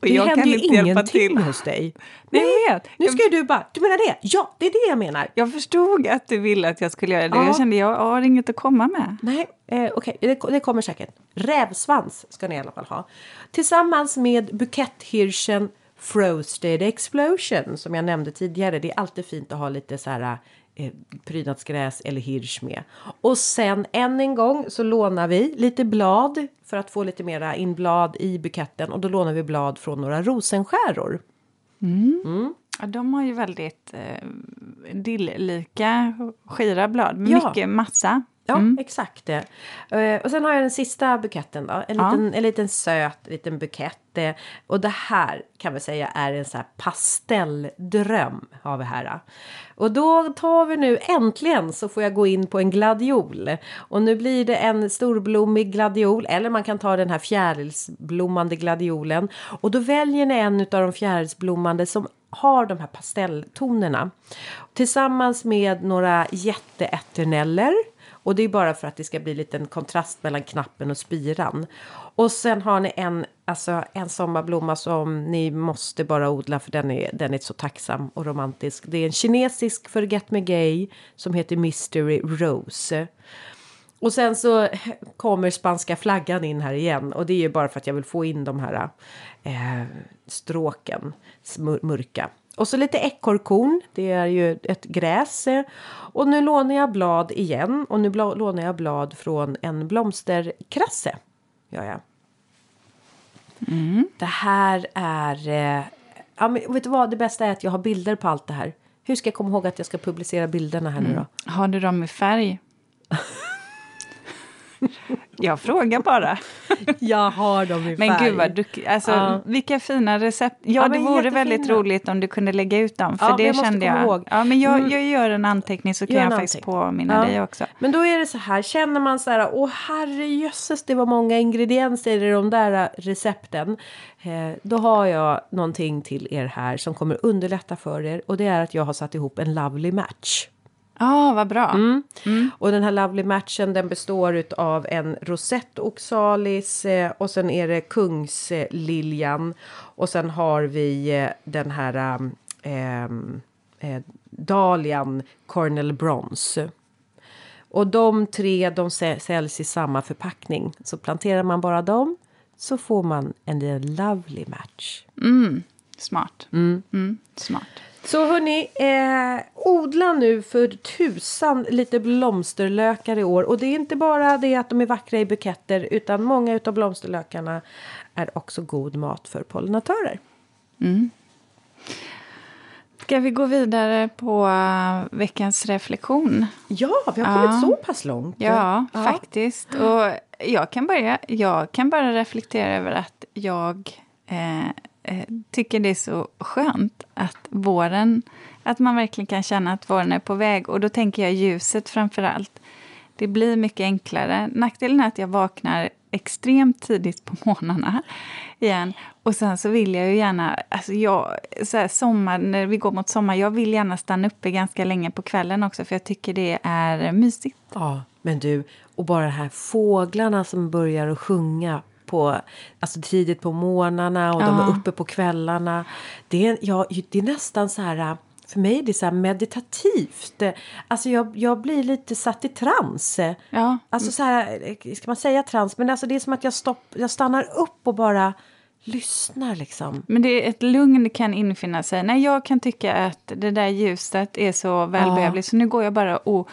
A: Det
B: jag
A: händer
B: kan
A: ju ingenting
B: till.
A: hos dig.
B: Nej, jag vet.
A: Nu ska ju du bara, du menar det? Ja, det är det jag menar.
B: Jag förstod att du ville att jag skulle göra det.
A: Ja.
B: Jag kände jag har inget att komma med.
A: Nej, eh, okej, det, det kommer säkert. Rävsvans ska ni i alla fall ha. Tillsammans med buketthirschen Frosted Explosion som jag nämnde tidigare. Det är alltid fint att ha lite så här eh, prydnadsgräs eller hirsch med. Och sen än en gång så lånar vi lite blad för att få lite mera inblad i buketten och då lånar vi blad från några rosenskäror.
B: Ja, de har ju väldigt eh, dilllika skira blad med
A: Ja.
B: mycket massa.
A: Ja, exakt det. Eh, och sen har jag den sista buketten då. En,
B: Ja.
A: liten, en liten söt liten bukett. eh, och det här kan vi säga är en så här pastelldröm har vi här. Och då tar vi nu äntligen så får jag gå in på en gladiol. Och nu blir det en storblommig gladiol eller man kan ta den här fjärilsblommande gladiolen. Och då väljer ni en av de fjärilsblommande som har de här pastelltonerna. Tillsammans med några jätteeterneller. Och det är bara för att det ska bli lite en kontrast mellan knappen och spiran. Och sen har ni en, alltså en sommarblomma som ni måste bara odla för den är, den är så tacksam och romantisk. Det är en kinesisk Forget Me Gay som heter Mystery Rose. Och sen så kommer spanska flaggan in här igen och det är ju bara för att jag vill få in de här eh, stråken mörka. Och så lite ekorrkorn, det är ju ett gräs. Och nu lånar jag blad igen och nu lånar jag blad från en blomsterkrasse. Gör jag. Det här är... Eh, ja, men vet du vad, det bästa är att jag har bilder på allt det här. Hur ska jag komma ihåg att jag ska publicera bilderna här nu då?
B: Har du dem i färg? <laughs> <laughs> jag frågar bara. <laughs>
A: Jag har dem i
B: Men gud vad duktig. Alltså,
A: Ja.
B: vilka fina recept. Ja,
A: Ja,
B: det vore väldigt
A: jättefina.
B: roligt om du kunde lägga ut dem. För
A: Ja,
B: det
A: jag
B: kände jag.
A: ihåg.
B: Ja, men jag,
A: Mm.
B: jag gör en anteckning så kan jag faktiskt
A: anteckning.
B: påminna
A: Ja.
B: dig också.
A: Men då är det så här, känner man så här, åh herrejösses det var många ingredienser i de där recepten. Eh, då har jag någonting till er här som kommer underlätta för er. Och det är att jag har satt ihop en lovely match.
B: Ja, vad bra.
A: Mm. Och den här lovely matchen den består av en rosett oxalis eh, och sen är det kungsliljan. Och sen har vi eh, den här um, ehm, eh, dahlian Cornell Bronze. Och de tre de sä- säljs i samma förpackning. Så planterar man bara dem så får man en lovely match.
B: Smart. Mm, smart.
A: Så hörni, eh, odla nu för tusan lite blomsterlökar i år. Och det är inte bara det att de är vackra i buketter utan många utav blomsterlökarna är också god mat för pollinatörer.
B: Ska vi gå vidare på uh, veckans reflektion?
A: Ja, vi har kommit
B: Ja.
A: så pass långt.
B: Ja, faktiskt. Och jag kan, börja, jag kan bara reflektera över att jag eh, eh, tycker det är så skönt att våren, att man verkligen kan känna att våren är på väg. Och då tänker jag ljuset framför allt. Det blir mycket enklare. Nackdelen är att jag vaknar extremt tidigt på <laughs> morgnarna igen. Och sen så vill jag ju gärna, alltså jag, så här, sommar, när vi går mot sommar, jag vill gärna stanna uppe ganska länge på kvällen också för jag tycker det är mysigt.
A: Ja, men du, och bara de här fåglarna som börjar att sjunga på, alltså tidigt på morgnarna och de
B: Ja.
A: är uppe på kvällarna. Det är, ja, det är nästan så här, för mig är det så meditativt. Alltså jag, jag blir lite satt i trans.
B: Ja,
A: Alltså så här, ska man säga trans? Men alltså det är som att jag, stopp, jag stannar upp och bara lyssnar liksom.
B: Men det är ett lugn kan infinna sig. Nej, jag kan tycka att det där ljuset är så välbehövligt. Så nu går jag bara och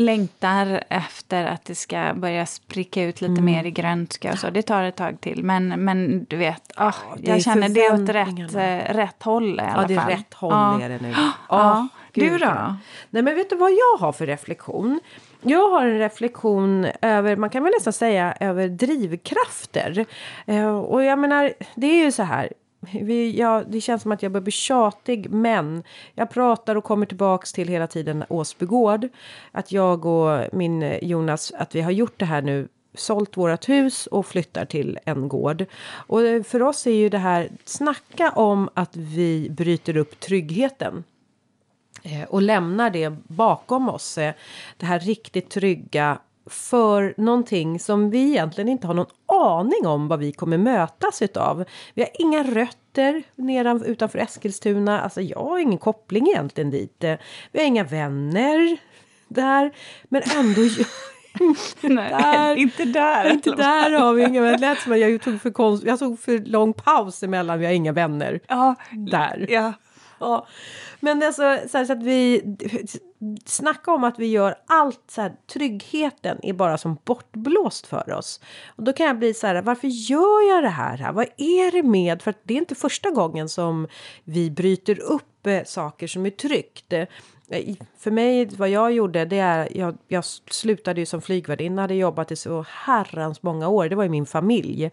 B: längtar efter att det ska börja spricka ut lite mer i grönska och så. Det tar ett tag till. Men, men du vet,
A: är
B: jag känner det är åt rätt, eh, rätt håll i alla
A: Ja, det är
B: fall.
A: rätt håll
B: Ja.
A: är det nu.
B: Ja.
A: Åh,
B: Du då?
A: Nej, men vet du vad jag har för reflektion? Jag har en reflektion över, man kan väl nästan säga över drivkrafter. Eh, och jag menar, det är ju så här. Vi, ja, det känns som att jag börjar bli tjatig, men jag pratar och kommer tillbaks till hela tiden Åsbygård. Att jag och min eh, Jonas, att vi har gjort det här nu sålt vårt hus och flyttar till en gård. Och eh, för oss är ju det här, snacka om att vi bryter upp tryggheten. Eh, och lämnar det bakom oss. Det här riktigt trygga för någonting som vi egentligen inte har någon aning om vad vi kommer mötas utav. Vi har inga rötter nedan, utanför Eskilstuna. Alltså jag har ingen koppling egentligen dit. Vi har inga vänner där. Men ändå... <laughs>
B: Nej,
A: Där.
B: inte där.
A: inte där har vi inga vänner. Det lät som att jag tog för, konst, jag tog för lång paus emellan. Vi har inga vänner.
B: Ja,
A: Där.
B: ja.
A: Ja. Men alltså så, här, så att vi Snacka om att vi gör allt så här. Tryggheten är bara som bortblåst för oss. Och då kan jag bli så här. Varför gör jag det här? Vad är det med? För att det är inte första gången som vi bryter upp eh, saker som är tryggt för mig, vad jag gjorde, det är, jag, jag slutade ju som flygvärdinna, hade jobbat i så herrans många år, det var ju min familj,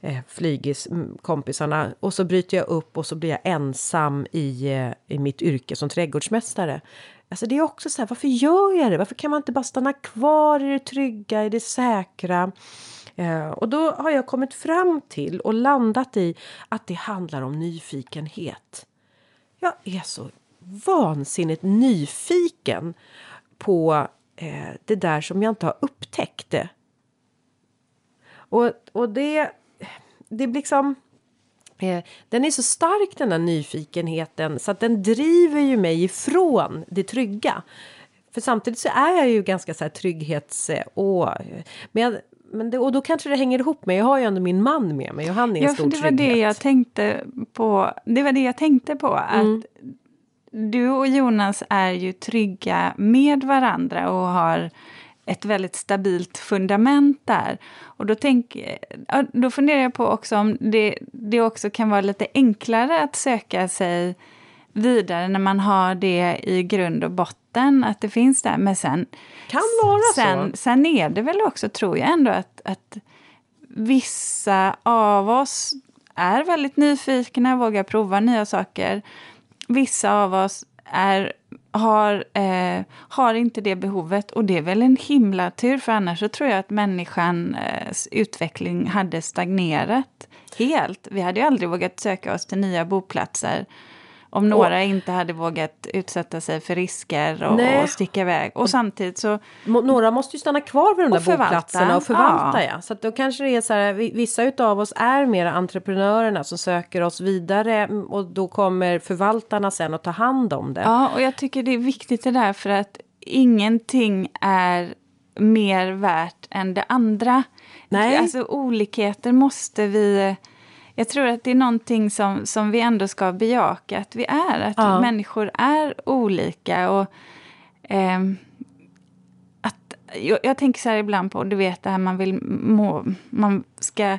A: eh, flygiskompisarna, och så bryter jag upp och så blir jag ensam i, eh, i mitt yrke som trädgårdsmästare. Alltså det är också så här, varför gör jag det? Varför kan man inte bara stanna kvar i det trygga, i det säkra? Eh, och då har jag kommit fram till och landat i att det handlar om nyfikenhet. Jag är så vansinnigt nyfiken på eh, det där som jag inte har upptäckt. Det. Och, och det, det blir liksom... Eh, den är så stark den där nyfikenheten så att den driver ju mig ifrån det trygga. För samtidigt så är jag ju ganska så här trygghets... Åh, men jag, men det, och då kanske det hänger ihop med, jag har ju ändå min man med mig och han är en
B: ja,
A: stor
B: det var
A: trygghet.
B: det jag tänkte på. Det var det jag tänkte på.
A: Mm.
B: Du och Jonas är ju trygga med varandra och har ett väldigt stabilt fundament där. Och då, tänk, då funderar jag på också om det, det också kan vara lite enklare att söka sig vidare när man har det i grund och botten, att det finns där. Men sen,
A: Kan vara
B: sen,
A: så.
B: sen är det väl också, tror jag ändå, att, att vissa av oss är väldigt nyfikna, vågar prova nya saker. Vissa av oss är, har, eh, har inte det behovet och det är väl en himla tur för annars så tror jag att människans eh, utveckling hade stagnerat helt. Vi hade ju aldrig vågat söka oss till nya boplatser om några inte hade vågat utsätta sig för risker och,
A: Nej.
B: och sticka iväg. Och samtidigt så...
A: Några måste ju stanna kvar vid de
B: Och
A: där
B: förvalta.
A: boplatserna och förvalta. Ja.
B: Ja.
A: Så då kanske det är så här, vi- vissa utav oss är mer entreprenörerna som söker oss vidare mm, och då kommer förvaltarna sen att ta hand om det.
B: Ja, och jag tycker det är viktigt det där för att ingenting är mer värt än det andra.
A: Nej.
B: Alltså olikheter måste vi... Jag tror att det är någonting som, som vi ändå ska bejaka att vi är. Att
A: Ja.
B: människor är olika. och ehm, att, jag, jag tänker så här ibland på, du vet det här man vill må, man ska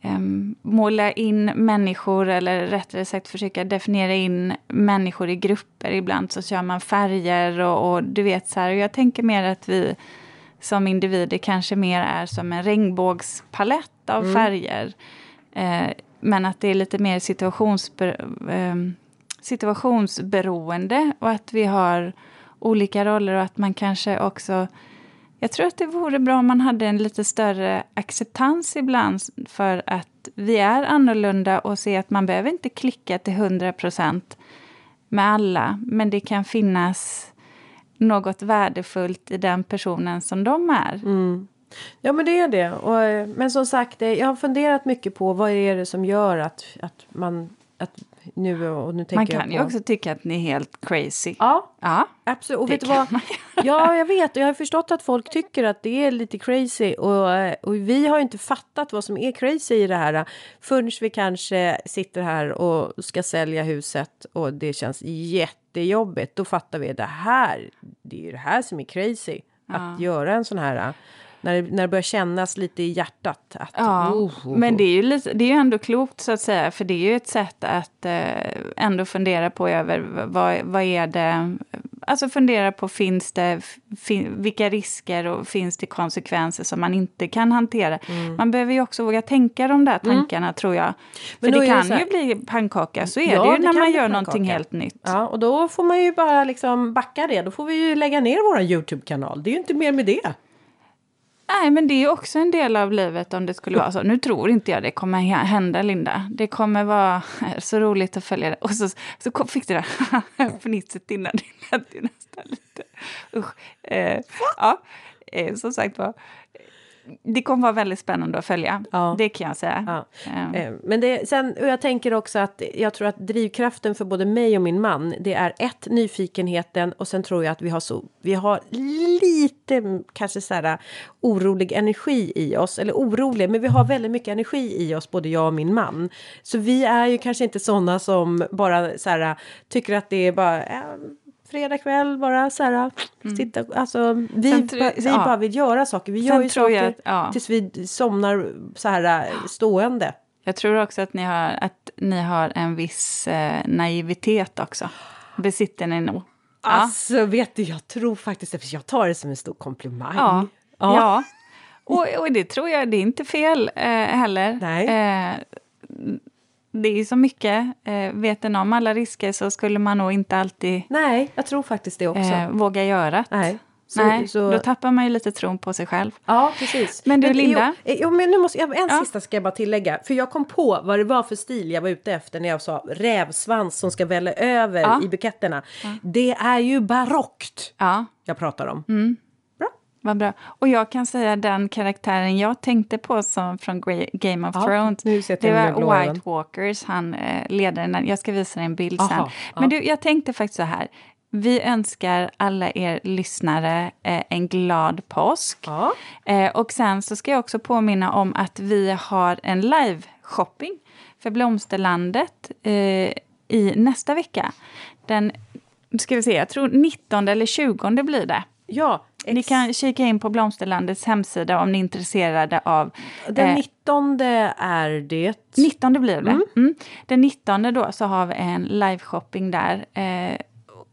B: em, måla in människor, eller rättare sagt försöka definiera in människor i grupper. Ibland så kör man färger och, och du vet så här. Och jag tänker mer att vi som individer kanske mer är som en regnbågspalett av färger. Eh, men att det är lite mer situationsber, eh, situationsberoende och att vi har olika roller och att man kanske också... Jag tror att det vore bra om man hade en lite större acceptans ibland för att vi är annorlunda och se att man behöver inte klicka till 100 procent med alla, men det kan finnas något värdefullt i den personen som de är. Mm.
A: Ja men det är det. Och, eh, men som sagt, eh, jag har funderat mycket på vad är det som gör att, att man... Att nu, och nu tänker
B: Man
A: jag
B: kan
A: på...
B: ju också tycka att ni är helt crazy.
A: Ja,
B: Ja,
A: Absolut. Och
B: Det
A: vet du vad? Ja, jag vet. Och jag har förstått att folk tycker att det är lite crazy. Och, eh, och vi har inte fattat vad som är crazy i det här. Förrän vi kanske sitter här och ska sälja huset och det känns jättejobbigt. Då fattar vi att det här, det är ju det här som är crazy. Att göra en sån här... När det, när det börjar kännas lite i hjärtat. Att,
B: Ja,
A: oh, oh,
B: men
A: oh.
B: det är, ju lite, det är ju ändå klokt så att säga, för det är ju ett sätt att eh, ändå fundera på över vad, vad är det, alltså fundera på finns det, fin, vilka risker och finns det konsekvenser som man inte kan hantera.
A: Mm.
B: Man behöver ju också våga tänka de där tankarna tror jag.
A: Men
B: För det
A: det
B: kan
A: här-
B: ju bli pannkaka, så är
A: Ja,
B: det ju
A: det
B: när man gör någonting helt nytt.
A: Ja, och då får man ju bara liksom backa det. Då får vi ju lägga ner våran Youtube-kanal. Det är ju inte mer med det.
B: Nej, men det är också en del av livet om det skulle vara så. Nu tror inte jag det kommer hä- hända, Linda. Det kommer vara så roligt att följa det. Och så, så fick du det här <laughs> fnisset innan. Det lät ju nästan lite... Usch. Eh, ja, eh, som sagt var. Det kommer vara väldigt spännande att följa.
A: Ja.
B: Det kan jag säga.
A: Ja.
B: Eh,
A: Men det, sen, och jag tänker också att jag tror att drivkraften för både mig och min man, det är ett, nyfikenheten och sen tror jag att vi har så, vi har lite mm, kanske så här orolig energi i oss, eller orolig, men vi har väldigt mycket energi i oss, både jag och min man. Så vi är ju kanske inte sådana som bara så här tycker att det är bara eh, fredag kväll bara så här sitta, alltså vi, ba, vi
B: ja.
A: bara vill göra saker, vi
B: Sen
A: gör ju
B: jag
A: saker
B: att- ja.
A: tills vi somnar så här eh, stående.
B: Jag tror också att ni har, att ni har en viss eh, naivitet också. Besitter ni nog.
A: Alltså vet du, jag tror faktiskt det, för jag tar det som en stor komplimang.
B: Ja. ja. Och, och det tror jag, det är inte fel eh, heller.
A: Nej.
B: Eh, det är så mycket. Eh, vet en om alla risker så skulle man nog inte alltid
A: Nej, jag tror faktiskt det också.
B: eh, våga göra det.
A: Nej. Så,
B: Nej,
A: så,
B: då tappar man ju lite tron på sig själv.
A: Ja, precis.
B: Men du, Linda?
A: Jo, eh, jo, men nu måste en
B: Ja.
A: sista ska jag bara tillägga. För jag kom på vad det var för stil jag var ute efter när jag sa rävsvans som ska välla över
B: Ja.
A: i buketterna. Det är ju barockt
B: Ja,
A: jag pratar om.
B: Mm. Vad bra. Och jag kan säga den karaktären jag tänkte på som från Game of
A: Ja,
B: Thrones. det var. White Walkers, han eh, ledaren. Jag ska visa dig en bild sen.
A: Aha, ja.
B: Men du, jag tänkte faktiskt så här. Vi önskar alla er lyssnare eh, en glad påsk.
A: Ja.
B: Eh, och sen så ska jag också påminna om att vi har en live-shopping för Blomsterlandet eh, i nästa vecka. Den, ska vi se, jag tror 19 eller 20 blir det.
A: Ja,
B: Ni
A: ex-
B: kan kika in på Blomsterlandets hemsida om ni är intresserade av...
A: den
B: eh,
A: 19 är det.
B: 19 blir det. Mm. Den 19 då så har vi en liveshopping där. Eh,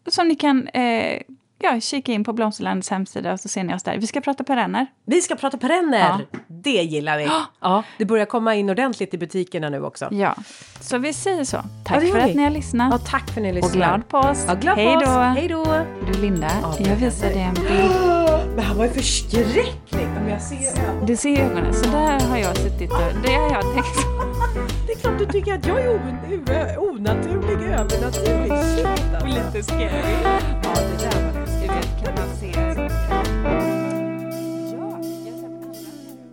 B: som ni kan eh, ja, kika in på Blomsterlandets hemsida och så ser ni oss där. Vi ska prata perenner.
A: Vi ska prata perenner.
B: Ja.
A: Det gillar vi. <gasps> Ja, det börjar komma in ordentligt i butikerna nu också.
B: Ja, så vi säger så.
A: Ja,
B: Tack
A: gör
B: för att
A: vi.
B: ni har lyssnat.
A: Ja, tack för att ni
B: och
A: lyssnar.
B: glad påsk.
A: Ja, glad
B: Hej då.
A: Hej då.
B: Du Linda,
A: Ja,
B: jag visar dig en bild. <gasps>
A: Men han var ju förskräcklig. Men jag ser.
B: Du ser ögonen, så där har jag suttit och... Det har jag tänkt. <laughs>
A: Det är klart du tycker att jag är on- onaturlig, övernaturlig. Alltså.
B: Lite scary.
A: Ja, det där var läskigt.
B: Du vet, kan man se